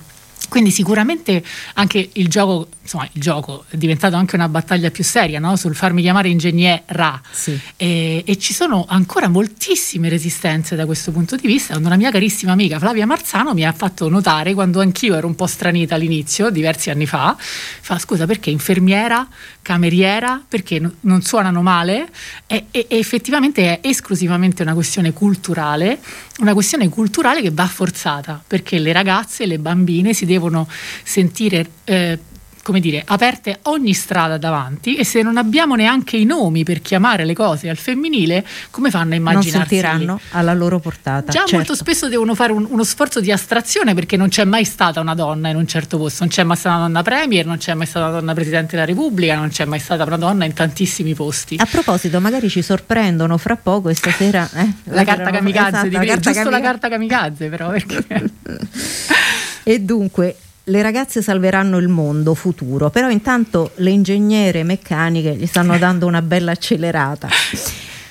Quindi sicuramente anche il gioco, insomma il gioco è diventato anche una battaglia più seria no? sul farmi chiamare ingegnera sì. e, e, ci sono ancora moltissime resistenze da questo punto di vista. Una mia carissima amica Flavia Marzano mi ha fatto notare quando anch'io ero un po' stranita all'inizio, diversi anni fa, fa scusa perché infermiera, cameriera, perché no, non suonano male e, e, e effettivamente è esclusivamente una questione culturale, una questione culturale che va forzata perché le ragazze, le bambine si devono devono sentire eh, come dire, aperte ogni strada davanti e se non abbiamo neanche i nomi per chiamare le cose al femminile, come fanno a immaginarsi? Non sentiranno alla loro portata. Già certo. molto spesso devono fare un, uno sforzo di astrazione perché non c'è mai stata una donna in un certo posto, non c'è mai stata una donna premier, non c'è mai stata una donna presidente della Repubblica, non c'è mai stata una donna in tantissimi posti. A proposito, magari ci sorprendono fra poco e stasera eh, la, la carta kamikaze, esatto, di, la carta giusto la carta kamikaze però perché... e dunque le ragazze salveranno il mondo futuro, però intanto le ingegnere meccaniche gli stanno dando una bella accelerata.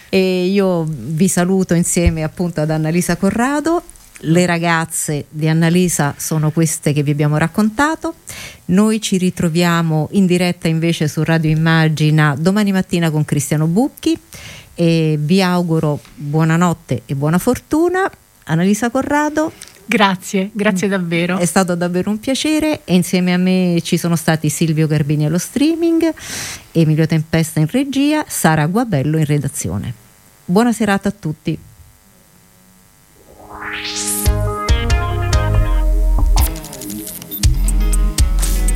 E io vi saluto insieme appunto ad Annalisa Corrado. Le ragazze di Annalisa sono queste che vi abbiamo raccontato. Noi ci ritroviamo in diretta invece su Radio Immagina domani mattina con Cristiano Bucchi e vi auguro buonanotte e buona fortuna. Annalisa Corrado, Grazie, grazie mm. davvero. È stato davvero un piacere e insieme a me ci sono stati Silvio Garbini allo streaming, Emilio Tempesta in regia, Sara Guabello in redazione. Buona serata a tutti.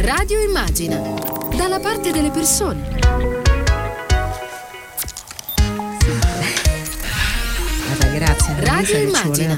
Radio Immagina, dalla parte delle persone. Guarda, grazie. Radio Immagina.